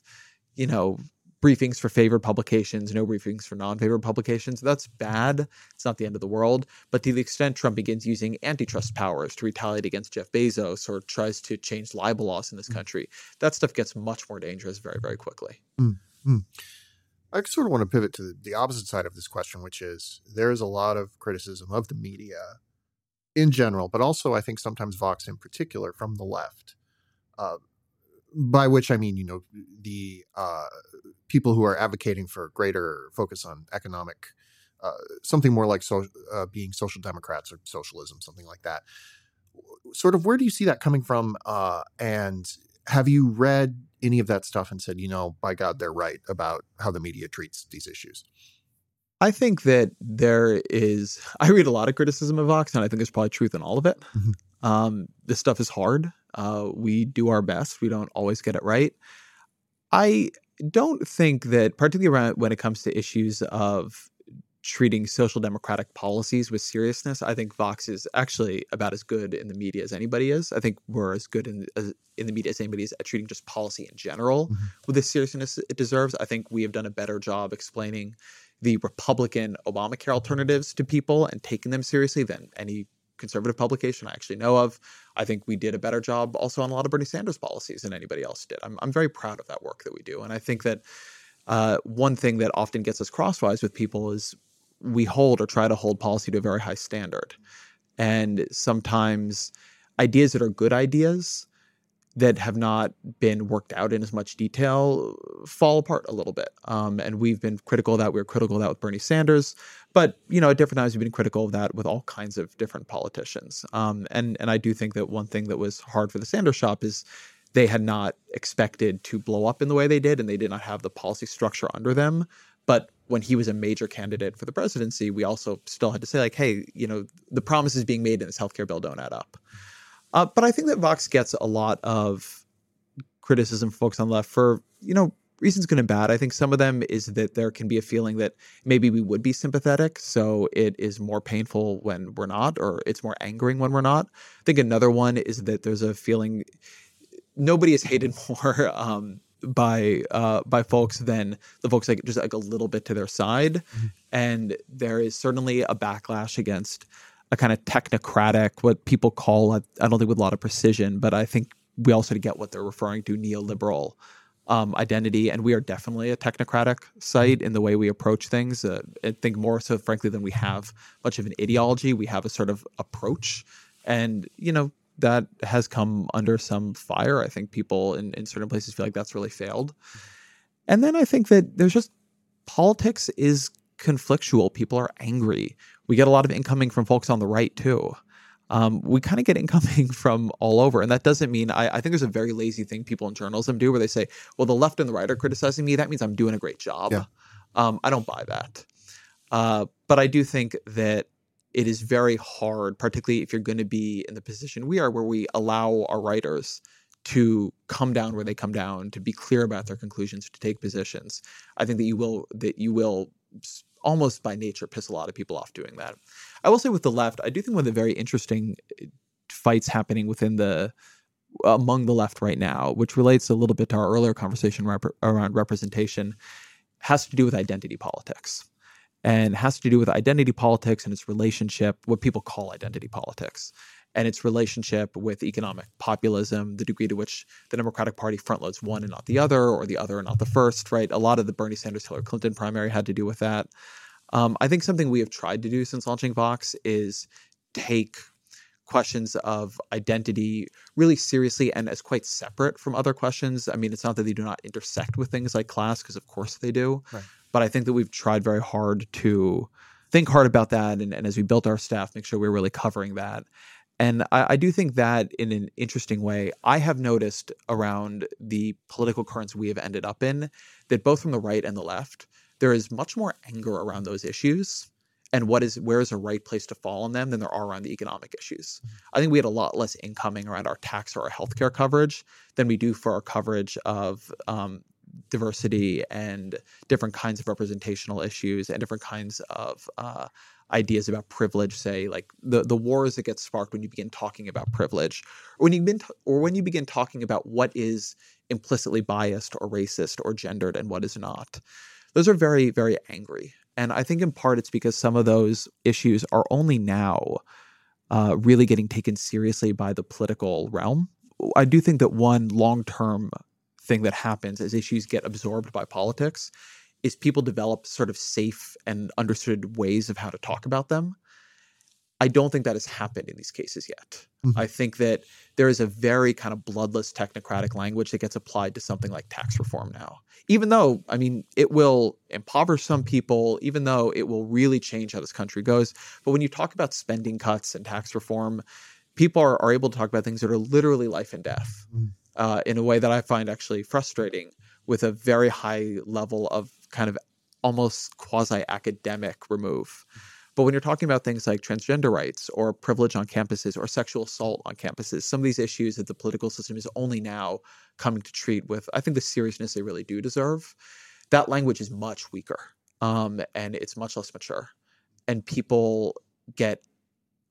you know, briefings for favored publications, no briefings for non-favored publications. That's bad. It's not the end of the world. But to the extent Trump begins using antitrust powers to retaliate against Jeff Bezos or tries to change libel laws in this mm-hmm. country, that stuff gets much more dangerous very, very quickly. Mm-hmm. I sort of want to pivot to the opposite side of this question, which is there is a lot of criticism of the media in general, but also I think sometimes Vox in particular from the left. Uh, by which I mean, you know, the uh, people who are advocating for greater focus on economic, uh, something more like so, uh, being social democrats or socialism, something like that. Sort of, where do you see that coming from? Uh, and have you read any of that stuff and said, you know, by God, they're right about how the media treats these issues? I think that there is. I read a lot of criticism of Vox, and I think there's probably truth in all of it. Mm-hmm. Um, this stuff is hard. Uh, we do our best. We don't always get it right. I don't think that, particularly when it comes to issues of treating social democratic policies with seriousness, I think Vox is actually about as good in the media as anybody is. I think we're as good in as, in the media as anybody is at treating just policy in general mm-hmm. with the seriousness it deserves. I think we have done a better job explaining the Republican Obamacare alternatives to people and taking them seriously than any conservative publication I actually know of. I think we did a better job also on a lot of Bernie Sanders policies than anybody else did. I'm, I'm very proud of that work that we do. And I think that uh, one thing that often gets us crosswise with people is we hold or try to hold policy to a very high standard. And sometimes ideas that are good ideas that have not been worked out in as much detail fall apart a little bit. Um, and we've been critical of that. We were critical of that with Bernie Sanders, but you know, at different times we've been critical of that with all kinds of different politicians. Um, and and I do think that one thing that was hard for the Sanders shop is they had not expected to blow up in the way they did, and they did not have the policy structure under them. But when he was a major candidate for the presidency, we also still had to say like, hey, you know, the promises being made in this healthcare bill don't add up. Uh, but I think that Vox gets a lot of criticism from folks on the left for, you know, reasons good and bad. I think some of them is that there can be a feeling that maybe we would be sympathetic, so it is more painful when we're not, or it's more angering when we're not. I think another one is that there's a feeling nobody is hated more um, by uh, by folks than the folks like just like a little bit to their side, mm-hmm. and there is certainly a backlash against a kind of technocratic, what people call, I don't think with a lot of precision, but I think we also get what they're referring to neoliberal um, identity. And we are definitely a technocratic site in the way we approach things. Uh, I think more so, frankly, than we have much of an ideology. We have a sort of approach. And, you know, that has come under some fire. I think people in, in certain places feel like that's really failed. And then I think that there's just politics is conflictual. People are angry. We get a lot of incoming from folks on the right too. Um, we kind of get incoming from all over. And that doesn't mean I, I, think there's a very lazy thing people in journalism do where they say, well, the left and the right are criticizing me. That means I'm doing a great job. Yeah. Um, I don't buy that. Uh, but I do think that it is very hard, particularly if you're going to be in the position we are, where we allow our writers to come down where they come down, to be clear about their conclusions, to take positions. I think that you will that you will almost by nature piss a lot of people off doing that. I will say with the left, I do think one of the very interesting uh, fights happening within the among the left right now, which relates a little bit to our earlier conversation rep- around representation, has to do with identity politics and has to do with identity politics and its relationship, what people call identity politics and its relationship with economic populism, the degree to which the Democratic Party frontloads one and not the other, or the other and not the first, right? A lot of the Bernie Sanders Hillary Clinton primary had to do with that. Um, I think something we have tried to do since launching Vox is take questions of identity really seriously and as quite separate from other questions. I mean, it's not that they do not intersect with things like class, because of course they do. Right. But I think that we've tried very hard to think hard about that. And, and as we built our staff, make sure we're really covering that. And I, I, do think that in an interesting way, I have noticed around the political currents we have ended up in that both from the right and the left, there is much more anger around those issues and what is where is a right place to fall on them than there are around the economic issues. Mm-hmm. I think we had a lot less incoming around our tax or our healthcare coverage than we do for our coverage of um, diversity and different kinds of representational issues and different kinds of uh, ideas about privilege say like the the wars that get sparked when you begin talking about privilege or when you begin t- or when you begin talking about what is implicitly biased or racist or gendered and what is not those are very very angry. And i think in part it's because some of those issues are only now uh, really getting taken seriously by the political realm. I do think that one long-term thing that happens as issues get absorbed by politics is people develop sort of safe and understood ways of how to talk about them. I don't think that has happened in these cases yet. Mm-hmm. I think that there is a very kind of bloodless technocratic language that gets applied to something like tax reform now. Even though, I mean, it will impoverish some people, even though it will really change how this country goes. But when you talk about spending cuts and tax reform, people are, are able to talk about things that are literally life and death mm-hmm. uh, in a way that I find actually frustrating with a very high level of kind of almost quasi academic remove. But when you're talking about things like transgender rights or privilege on campuses or sexual assault on campuses, some of these issues that the political system is only now coming to treat with, I think, the seriousness they really do deserve, that language is much weaker um, and it's much less mature. And people get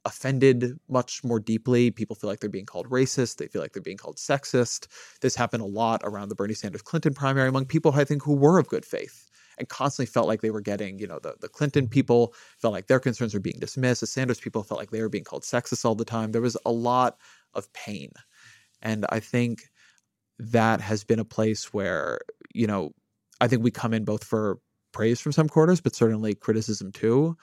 offended much more deeply. People feel like they're being called racist. They feel like they're being called sexist. This happened a lot around the Bernie Sanders Clinton primary among people, I think, who were of good faith and constantly felt like they were getting, you know, the, the Clinton people felt like their concerns were being dismissed. The Sanders people felt like they were being called sexist all the time. There was a lot of pain. And I think that has been a place where, you know, I think we come in both for praise from some quarters, but certainly criticism too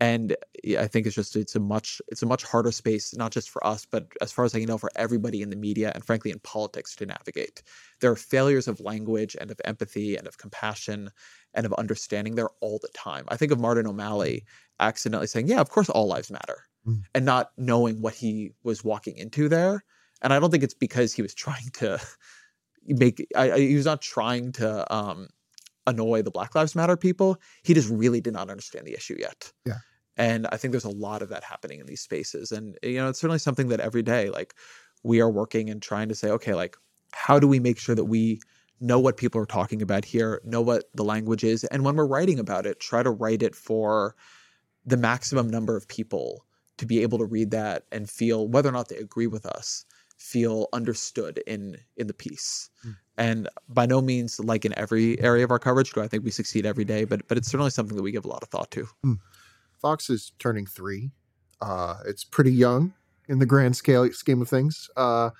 and I think it's just it's a much it's a much harder space, not just for us, but as far as I can know, for everybody in the media and frankly in politics to navigate. There are failures of language and of empathy and of compassion and of understanding there all the time. I think of Martin O'Malley accidentally saying, "Yeah, of course, all lives matter," mm. and not knowing what he was walking into there. And I don't think it's because he was trying to make. I, I, he was not trying to um, annoy the Black Lives Matter people. He just really did not understand the issue yet. Yeah. And I think there's a lot of that happening in these spaces. And, you know, it's certainly something that every day, like, we are working and trying to say, okay, like, how do we make sure that we know what people are talking about here, know what the language is, and when we're writing about it, try to write it for the maximum number of people to be able to read that and feel whether or not they agree with us feel understood in in the piece mm. And by no means like in every area of our coverage do i think we succeed every day but but it's certainly something that we give a lot of thought to mm. Vox is turning three. Uh, it's pretty young in the grand scale scheme of things. Uh,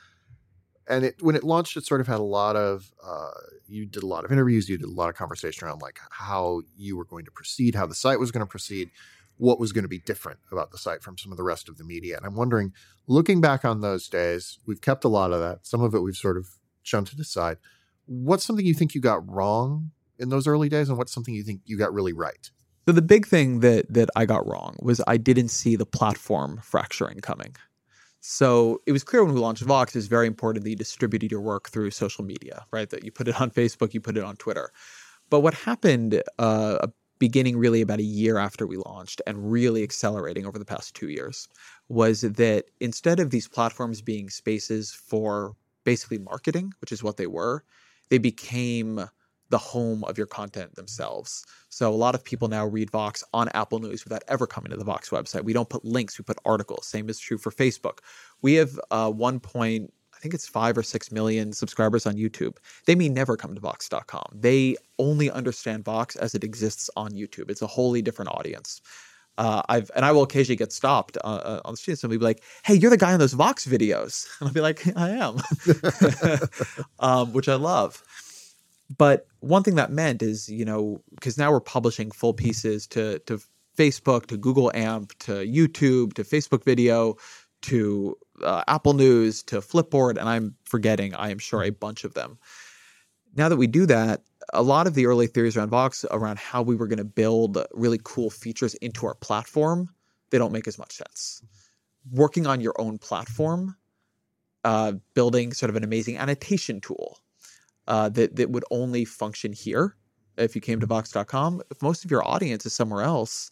and it when it launched, it sort of had a lot of uh, you did a lot of interviews, you did a lot of conversation around like how you were going to proceed, how the site was going to proceed, what was going to be different about the site from some of the rest of the media. And I'm wondering, looking back on those days, we've kept a lot of that. Some of it we've sort of shunted aside. What's something you think you got wrong in those early days, and what's something you think you got really right? So the big thing that that I got wrong was I didn't see the platform fracturing coming. So it was clear when we launched Vox, it's very important that you distributed your work through social media, right? That you put it on Facebook, you put it on Twitter. But what happened uh, beginning really about a year after we launched and really accelerating over the past two years was that instead of these platforms being spaces for basically marketing, which is what they were, they became the home of your content themselves. So a lot of people now read Vox on Apple News without ever coming to the Vox website. We don't put links, we put articles. Same is true for Facebook. We have uh, one point, I think it's five or six million subscribers on YouTube. They may never come to Vox.com. They only understand Vox as it exists on YouTube. It's a wholly different audience. Uh, I've and I will occasionally get stopped uh, uh on the street. And somebody be like, "Hey, you're the guy in those Vox videos," and I'll be like, "I am," um, which I love. But one thing that meant is, you know, because now we're publishing full pieces to to Facebook, to Google AMP, to YouTube, to Facebook Video, to uh, Apple News, to Flipboard, and I'm forgetting, I am sure, a bunch of them. Now that we do that, a lot of the early theories around Vox around how we were going to build really cool features into our platform, they don't make as much sense. Working on your own platform, uh, building sort of an amazing annotation tool, uh, that that would only function here if you came to Vox.com. If most of your audience is somewhere else,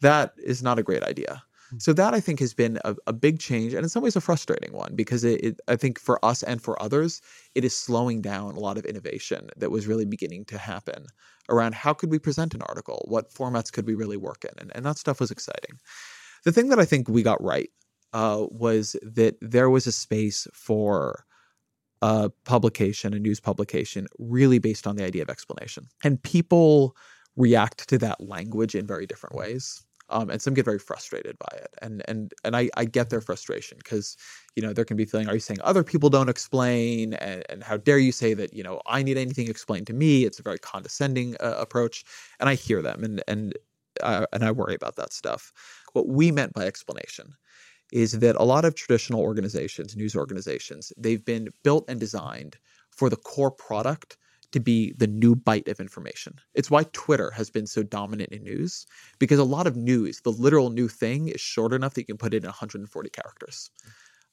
that is not a great idea. Hmm. So that I think has been a, a, big change, and in some ways a frustrating one because it, it, I think for us and for others, it is slowing down a lot of innovation that was really beginning to happen around how could we present an article, what formats could we really work in, and, and that stuff was exciting. The thing that I think we got right uh, was that there was a space for a publication, a news publication, really based on the idea of explanation. And people react to that language in very different ways. Um, and some get very frustrated by it. And and and I, I get their frustration because you know there can be feeling, are you saying other people don't explain? And, and how dare you say that you know I need anything explained to me? It's a very condescending uh, approach, and I hear them, and and uh, and I worry about that stuff. What we meant by explanation is that a lot of traditional organizations, news organizations, they've been built and designed for the core product to be the new bite of information. It's why Twitter has been so dominant in news because a lot of news, the literal new thing, is short enough that you can put it in 140 characters.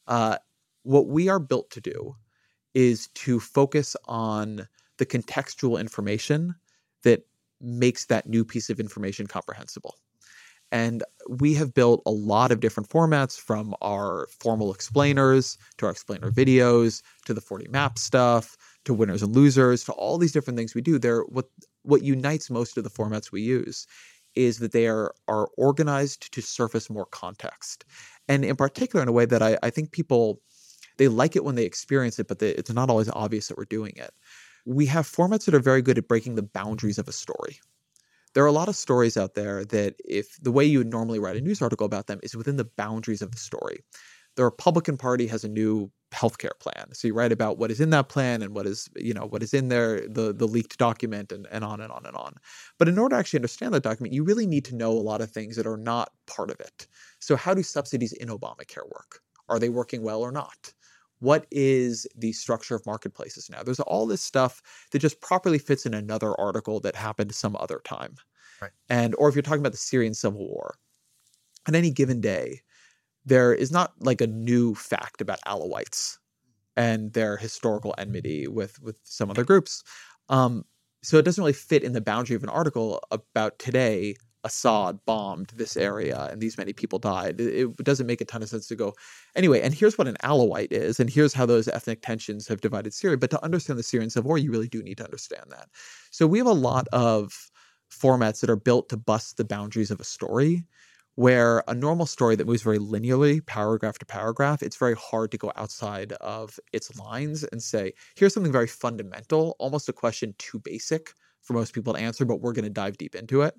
Uh, what we are built to do is to focus on the contextual information that makes that new piece of information comprehensible. And we have built a lot of different formats from our formal explainers to our explainer videos to the 40 map stuff to winners and losers to all these different things we do. There, what what unites most of the formats we use is that they are are organized to surface more context, and in particular in a way that I, I think people they like it when they experience it, but they, it's not always obvious that we're doing it. We have formats that are very good at breaking the boundaries of a story there are a lot of stories out there that if the way you would normally write a news article about them is within the boundaries of the story. The Republican Party has a new healthcare plan. So you write about what is in that plan and what is, you know, what is in there, the the leaked document and, and on and on and on. But in order to actually understand that document, you really need to know a lot of things that are not part of it. So how do subsidies in Obamacare work? Are they working well or not? What is the structure of marketplaces now? There's all this stuff that just properly fits in another article that happened some other time. Right. And or if you're talking about the Syrian civil war, on any given day, there is not like a new fact about Alawites and their historical enmity with with some other groups. Um, so it doesn't really fit in the boundary of an article about today Assad bombed this area and these many people died. It, it, doesn't make a ton of sense to go anyway. And here's what an Alawite is, and here's how those ethnic tensions have divided Syria. But to understand the Syrian civil war, you really do need to understand that. So we have a lot of formats that are built to bust the boundaries of a story. Where a normal story that moves very linearly, paragraph to paragraph, it's very hard to go outside of its lines and say, here's something very fundamental, almost a question too basic for most people to answer, but we're going to dive deep into it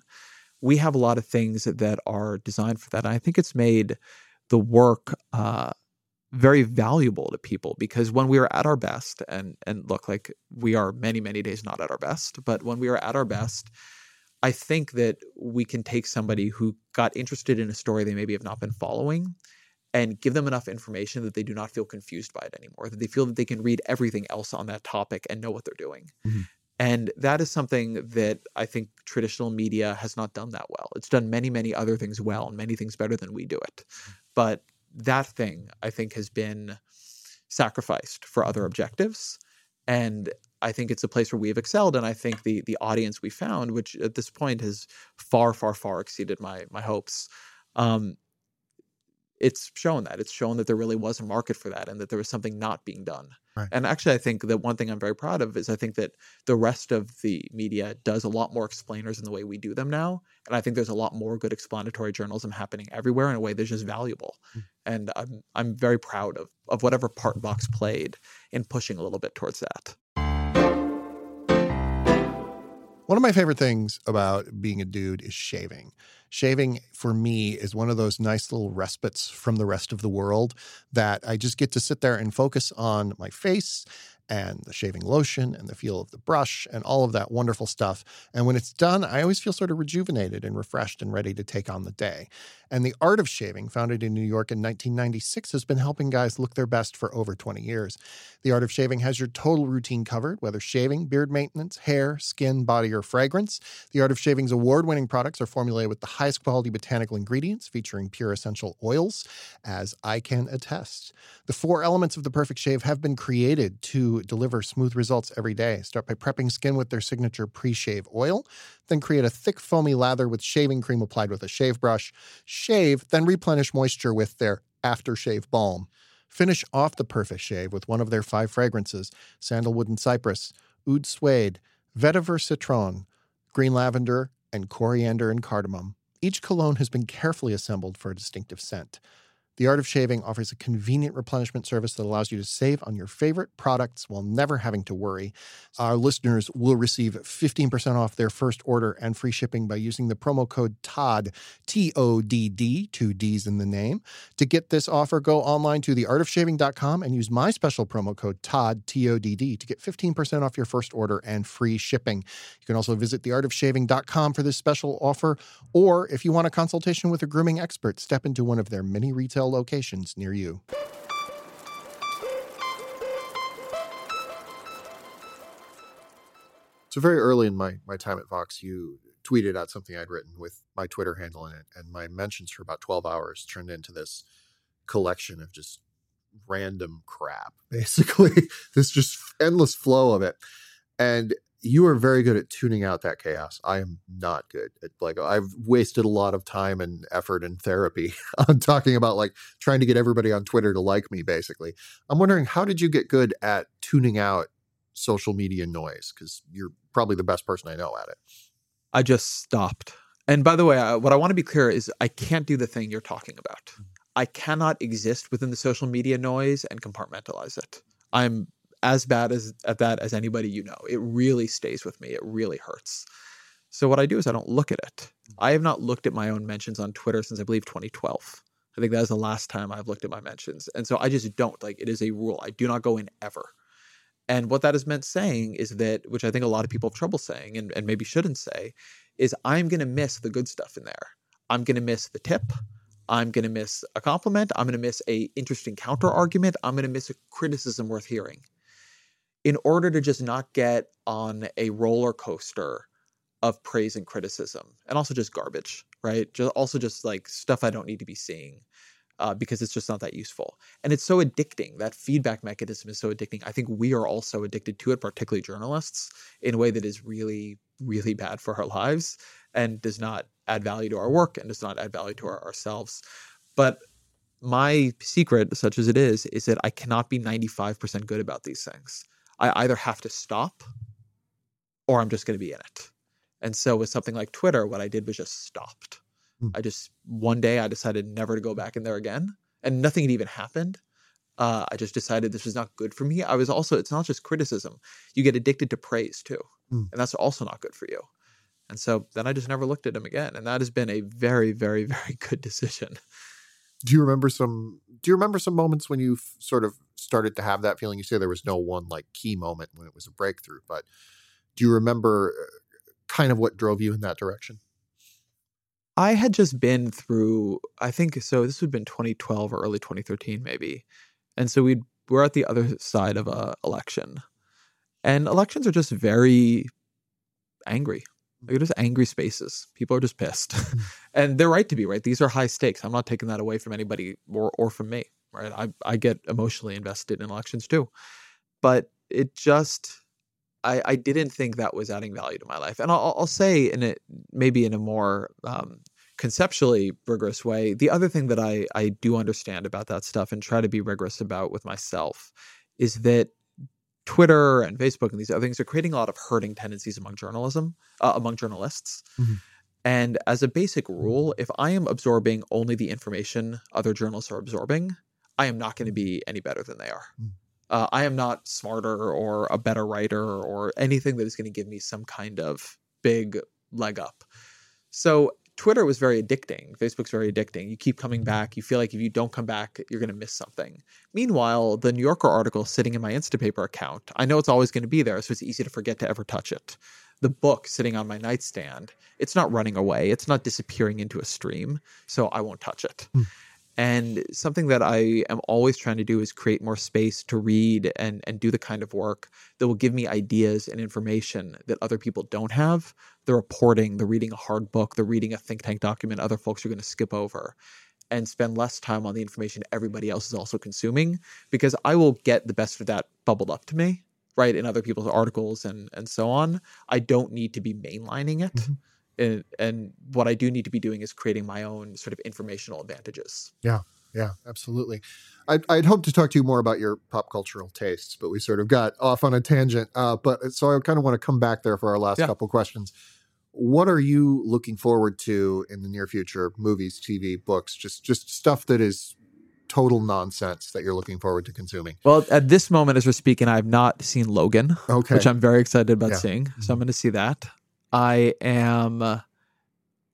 we have a lot of things that are designed for that. And I think it's made the work uh, very valuable to people because when we are at our best, and and look, like we are many many days not at our best, but when we are at our best, I think that we can take somebody who got interested in a story they maybe have not been following and give them enough information that they do not feel confused by it anymore, that they feel that they can read everything else on that topic and know what they're doing. Mm-hmm. And that is something that I think traditional media has not done that well. It's done many, many other things well and many things better than we do it. But that thing, I think, has been sacrificed for other objectives. And I think it's a place where we've excelled. And I think the the audience we found, which at this point has far, far, far exceeded my my hopes, um, it's shown that. It's shown that there really was a market for that and that there was something not being done. Right. And actually, I think that one thing I'm very proud of is I think that the rest of the media does a lot more explainers in the way we do them now. And I think there's a lot more good explanatory journalism happening everywhere in a way that's just valuable. Mm. And I'm I'm very proud of of whatever part Vox played in pushing a little bit towards that. One of my favorite things about being a dude is shaving. Shaving for me is one of those nice little respites from the rest of the world that I just get to sit there and focus on my face and the shaving lotion and the feel of the brush and all of that wonderful stuff. And when it's done, I always feel sort of rejuvenated and refreshed and ready to take on the day. And the art of shaving, founded in New York in 1996, has been helping guys look their best for over 20 years. The art of shaving has your total routine covered, whether shaving, beard maintenance, hair, skin, body, or fragrance. The art of shaving's award winning products are formulated with the highest quality botanical ingredients, featuring pure essential oils, as I can attest. The four elements of the perfect shave have been created to deliver smooth results every day. Start by prepping skin with their signature pre shave oil, then create a thick foamy lather with shaving cream applied with a shave brush shave, then replenish moisture with their aftershave balm. Finish off the perfect shave with one of their five fragrances sandalwood and cypress, oud suede, vetiver citron, green lavender, and coriander and cardamom. Each cologne has been carefully assembled for a distinctive scent. The Art of Shaving offers a convenient replenishment service that allows you to save on your favorite products while never having to worry. Our listeners will receive 15% off their first order and free shipping by using the promo code TODD, T O D D, two D's in the name. To get this offer, go online to theartofshaving.com and use my special promo code TODD, T O D D, to get 15% off your first order and free shipping. You can also visit theartofshaving.com for this special offer, or if you want a consultation with a grooming expert, step into one of their many retail locations near you. So very early in my my time at Vox, you tweeted out something I'd written with my Twitter handle in it, and my mentions for about twelve hours turned into this collection of just random crap. Basically, this just endless flow of it, and you are very good at tuning out that chaos. I am not good at like I've wasted a lot of time and effort and therapy on talking about like trying to get everybody on Twitter to like me basically. I'm wondering how did you get good at tuning out social media noise cuz you're probably the best person I know at it. I just stopped. And by the way, I, what I want to be clear is I can't do the thing you're talking about. Mm. I cannot exist within the social media noise and compartmentalize it. I'm as bad as uh, at that as anybody you know. It really stays with me. It really hurts. So what I do is I don't look at it. Mm. I have not looked at my own mentions on Twitter since I believe 2012. I think that is the last time I've looked at my mentions. And so I just don't. Like it is a rule. I do not go in ever. And what that has meant saying is that, which I think a lot of people have trouble saying and, and maybe shouldn't say, is I'm going to miss the good stuff in there. I'm going to miss the tip. I'm going to miss a compliment. I'm going to miss a interesting counter argument. I'm going to miss a criticism worth hearing in order to just not get on a roller coaster of praise and criticism and also just garbage, right? Just also just like stuff I don't need to be seeing. Uh, because it's just not that useful. And it's so addicting. That feedback mechanism is so addicting. I think we are also addicted to it, particularly journalists, in a way that is really, really bad for our lives and does not add value to our work and does not add value to our, ourselves. But my secret, such as it is, is that I cannot be 95% good about these things. I either have to stop or I'm just going to be in it. And so with something like Twitter, what I did was just stopped. Mm. I just one day I decided never to go back in there again, and nothing had even happened. Uh, I just decided this was not good for me. I was also it's not just criticism; you get addicted to praise too, mm. and that's also not good for you. And so then I just never looked at him again, and that has been a very, very, very good decision. Do you remember some? Do you remember some moments when you sort of started to have that feeling? You say there was no one like key moment when it was a breakthrough, but do you remember uh, kind of what drove you in that direction? I had just been through, I think, so this would have been 2012 or early 2013, maybe. And so we we're at the other side of a election. And elections are just very angry. They're just angry spaces. People are just pissed. Mm. and they're right to be, right? These are high stakes. I'm not taking that away from anybody or, or from me right? I, I get emotionally invested in elections too. But it just, I, I didn't think that was adding value to my life. And I'll, I'll say in it, maybe in a more um, conceptually rigorous way, the other thing that I, I do understand about that stuff and try to be rigorous about with myself is that Twitter and Facebook and these other things are creating a lot of herding tendencies among journalism, uh, among journalists. Mm-hmm. And as a basic rule, if I am absorbing only the information other journalists are absorbing, I am not going to be any better than they are. Mm. Uh, I am not smarter or a better writer or anything that is going to give me some kind of big leg up. So Twitter was very addicting. Facebook's very addicting. You keep coming back. You feel like if you don't come back, you're going to miss something. Meanwhile, the New Yorker article sitting in my Instapaper account, I know it's always going to be there, so it's easy to forget to ever touch it. The book sitting on my nightstand, it's not running away. It's not disappearing into a stream, so I won't touch it. Mm. And something that I am always trying to do is create more space to read and, and do the kind of work that will give me ideas and information that other people don't have. The reporting, the reading a hard book, the reading a think tank document other folks are going to skip over and spend less time on the information everybody else is also consuming because I will get the best of that bubbled up to me, right, in other people's articles and and so on. I don't need to be mainlining it. Mm-hmm and, and what I do need to be doing is creating my own sort of informational advantages. Yeah, yeah, absolutely. I'd, I'd hoped to talk to you more about your pop cultural tastes, but we sort of got off on a tangent. Uh, but uh, so I kind of want to come back there for our last yeah. couple questions. What are you looking forward to in the near future? Movies, TV, books, just just stuff that is total nonsense that you're looking forward to consuming? Well, at this moment, as we're speaking, I've not seen Logan, Okay. which I'm very excited about Yeah. seeing. So I'm going to see that. I am.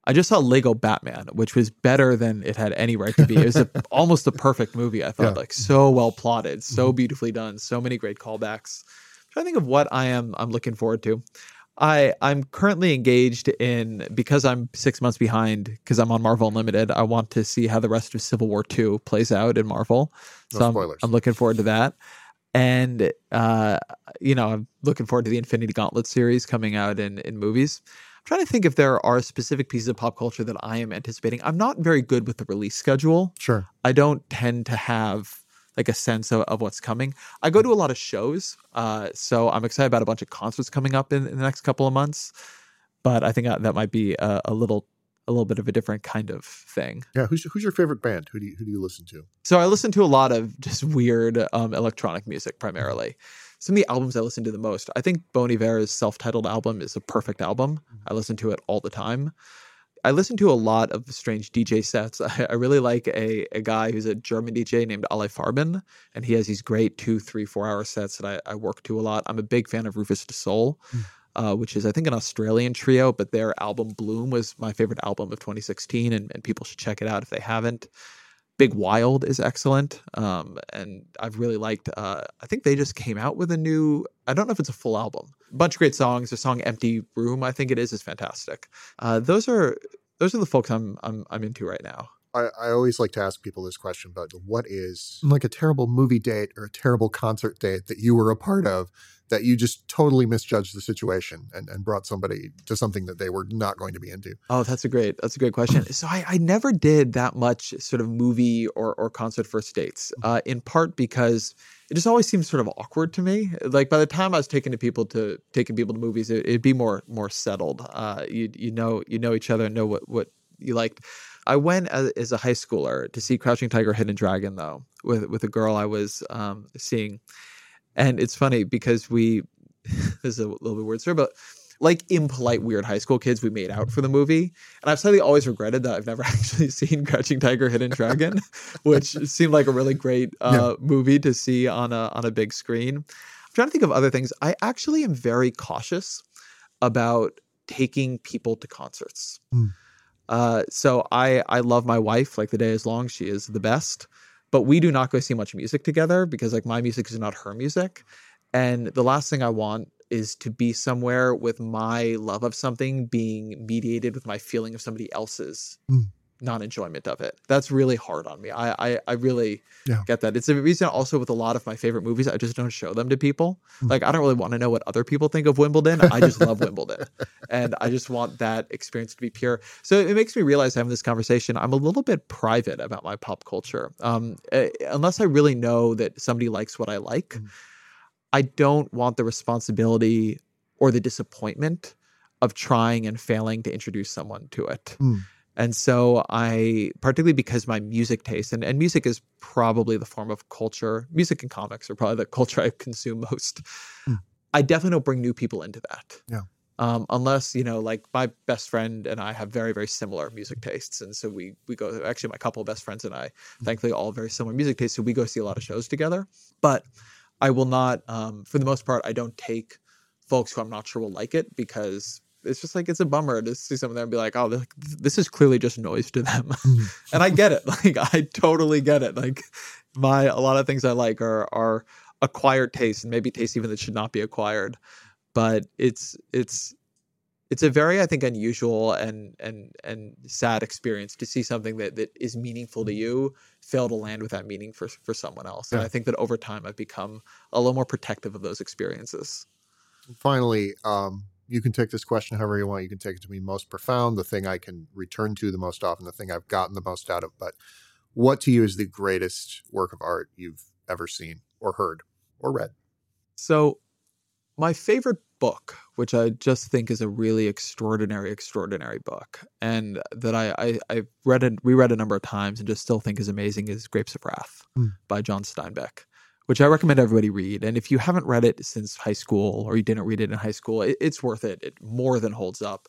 I just saw Lego Batman, which was better than it had any right to be. It was a, almost a perfect movie. I thought, Yeah. Mm-hmm. like so well plotted, so beautifully done, so many great callbacks. I'm trying to think of what I am. I'm looking forward to. I I'm currently engaged in because I'm six months behind because I'm on Marvel Unlimited. I want to see how the rest of Civil War Two plays out in Marvel. No So I'm. I'm looking forward to that. And uh, you know, I'm looking forward to the Infinity Gauntlet series coming out in in movies. I'm trying to think if there are specific pieces of pop culture that I am anticipating. I'm not very good with the release schedule. Sure. I don't tend to have like a sense of, of what's coming. I go to a lot of shows, uh, so I'm excited about a bunch of concerts coming up in, in the next couple of months. But I think that, that might be a, a little a little bit of a different kind of thing. Yeah. Who's who's your favorite band? Who do you who do you listen to? So I listen to a lot of just weird um, electronic music primarily. Some of the albums I listen to the most. I think Bon Iver's self-titled album is a perfect album. I listen to it all the time. I listen to a lot of strange DJ sets. I, I really like a, a guy who's a German DJ named Alle Farben, and he has these great two, three, four hour sets that I, I work to a lot. I'm a big fan of Rüfüs Du Sol, uh, which is I think an Australian trio, but their album Bloom was my favorite album of 2016, and, and people should check it out if they haven't. Big Wild is excellent, um, and I've really liked. Uh, I think they just came out with a new. I don't know if it's a full album. A bunch of great songs. The song "Empty Room," I think it is, is fantastic. Uh, those are those are the folks I'm I'm I'm into right now. I, I always like to ask people this question, but what is like a terrible movie date or a terrible concert date that you were a part of that you just totally misjudged the situation and, and brought somebody to something that they were not going to be into? Oh, that's a great that's a great question. So I, I never did that much sort of movie or or concert first dates. Uh, in part because it just always seems sort of awkward to me. Like by the time I was taking to people to taking people to movies, it, it'd be more more settled. Uh, you you know you know each other and know what what you liked. I went as, as a high schooler to see Crouching Tiger, Hidden Dragon though with with a girl I was um, seeing, and it's funny because we this is a little bit weird story, but like impolite weird high school kids, we made out for the movie, and I've suddenly always regretted that I've never actually seen Crouching Tiger, Hidden Dragon, which seemed like a really great uh, movie to see on a on a big screen. I'm trying to think of other things. I actually am very cautious about taking people to concerts. Hmm. Uh, so I I love my wife like the day is long. She is the best, but we do not go see much music together because like my music is not her music, and the last thing I want is to be somewhere with my love of something being mediated with my feeling of somebody else's Mm. Non-enjoyment of it. That's really hard on me. I I, I really Yeah. get that. It's a reason also with a lot of my favorite movies, I just don't show them to people. Mm. Like I don't really want to know what other people think of Wimbledon. I just love Wimbledon, and I just want that experience to be pure. So it makes me realize having this conversation, I'm a little bit private about my pop culture. Um, eh, unless I really know that somebody likes what I like, Mm. I don't want the responsibility or the disappointment of trying and failing to introduce someone to it. Mm. And so I, particularly because my music taste, and, and music is probably the form of culture, music and comics are probably the culture I consume most. Mm. I definitely don't bring new people into that. Yeah. Um, unless, you know, like my best friend and I have very, very similar music tastes. And so we we go actually my couple of best friends and I, thankfully all very similar music tastes. So we go see a lot of shows together. But I will not, um, for the most part, I don't take folks who I'm not sure will like it because it's just like it's a bummer to see someone there and be like, oh, this, this is clearly just noise to them, and I get it. Like I totally get it. Like my a lot of things I like are are acquired taste and maybe taste even that should not be acquired, but it's it's it's a very I think unusual and and and sad experience to see something that that is meaningful to you fail to land with that meaning for for someone else. And I think that over time I've become a little more protective of those experiences. Finally, um, you can take this question however you want. You can take it to be most profound, the thing I can return to the most often, the thing I've gotten the most out of. But what to you is the greatest work of art you've ever seen or heard or read? So, my favorite book, which I just think is a really extraordinary, extraordinary book, and that I I, I read and reread a number of times and just still think is amazing, is Grapes of Wrath Hmm. by John Steinbeck, which I recommend everybody read. And if you haven't read it since high school or you didn't read it in high school, it, it's worth it. It more than holds up.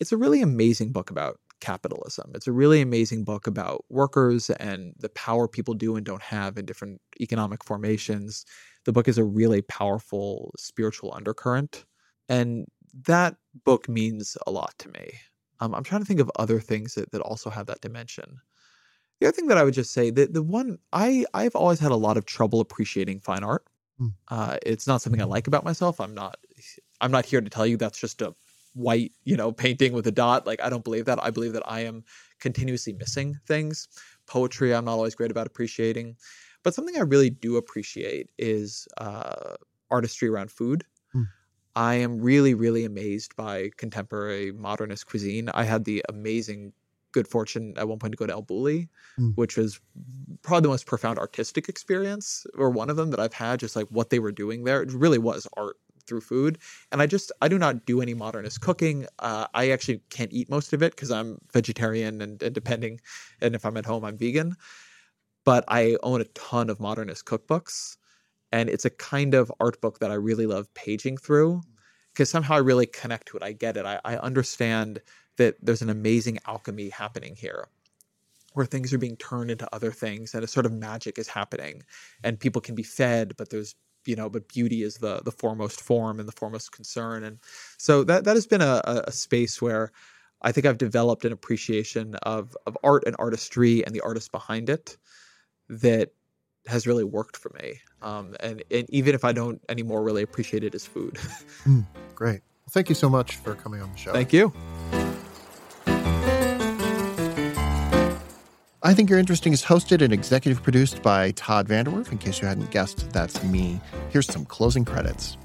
It's a really amazing book about capitalism. It's a really amazing book about workers and the power people do and don't have in different economic formations. The book is a really powerful spiritual undercurrent. And that book means a lot to me. Um, I'm trying to think of other things that, that also have that dimension. The other thing that I would just say that the one I I've always had a lot of trouble appreciating fine art. Mm. Uh, it's not something I like about myself. I'm not I'm not here to tell you that's just a white you know painting with a dot. Like I don't believe that. I believe that I am continuously missing things. Poetry I'm not always great about appreciating, but something I really do appreciate is uh, artistry around food. Mm. I am really, really amazed by contemporary modernist cuisine. I had the amazing good fortune at one point to go to El Bulli, mm. which was probably the most profound artistic experience, or one of them that I've had. Just like what they were doing there, it really was art through food. And I just I do not do any modernist cooking. Uh, I actually can't eat most of it because I'm vegetarian and, and depending, and if I'm at home, I'm vegan. But I own a ton of modernist cookbooks, and it's a kind of art book that I really love paging through because somehow I really connect to it. I get it. I, I understand that there's an amazing alchemy happening here where things are being turned into other things and a sort of magic is happening. And people can be fed but there's you know but beauty is the the foremost form and the foremost concern. And so that that has been a, a space where i think i've developed an appreciation of of art and artistry and the artist behind it that has really worked for me. Um, and, and even if i don't anymore really appreciate it as food. Mm, great. Well, thank you so much for coming on the show. Thank you I Think You're Interesting is hosted and executive produced by Todd VanDerWerff. In case you hadn't guessed, that's me. Here's some closing credits.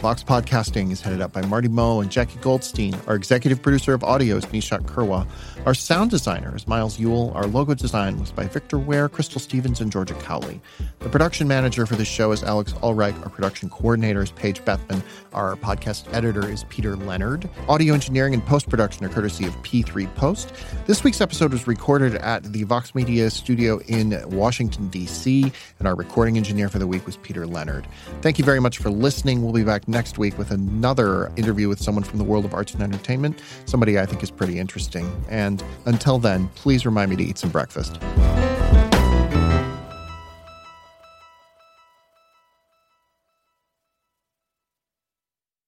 Vox Podcasting is headed up by Marty Moe and Jackie Goldstein. Our executive producer of audio is Nishat Kurwa. Our sound designer is Miles Yule. Our logo design was by Victor Ware, Crystal Stevens, and Georgia Cowley. The production manager for this show is Alex Ulreich. Our production coordinator is Paige Bethman. Our podcast editor is Peter Leonard. Audio engineering and post production are courtesy of P3 Post. This week's episode was recorded at the Vox Media studio in Washington, D.C., and our recording engineer for the week was Peter Leonard. Thank you very much for listening. We'll be next week with another interview with someone from the world of arts and entertainment, somebody I think is pretty interesting. And until then, please remind me to eat some breakfast.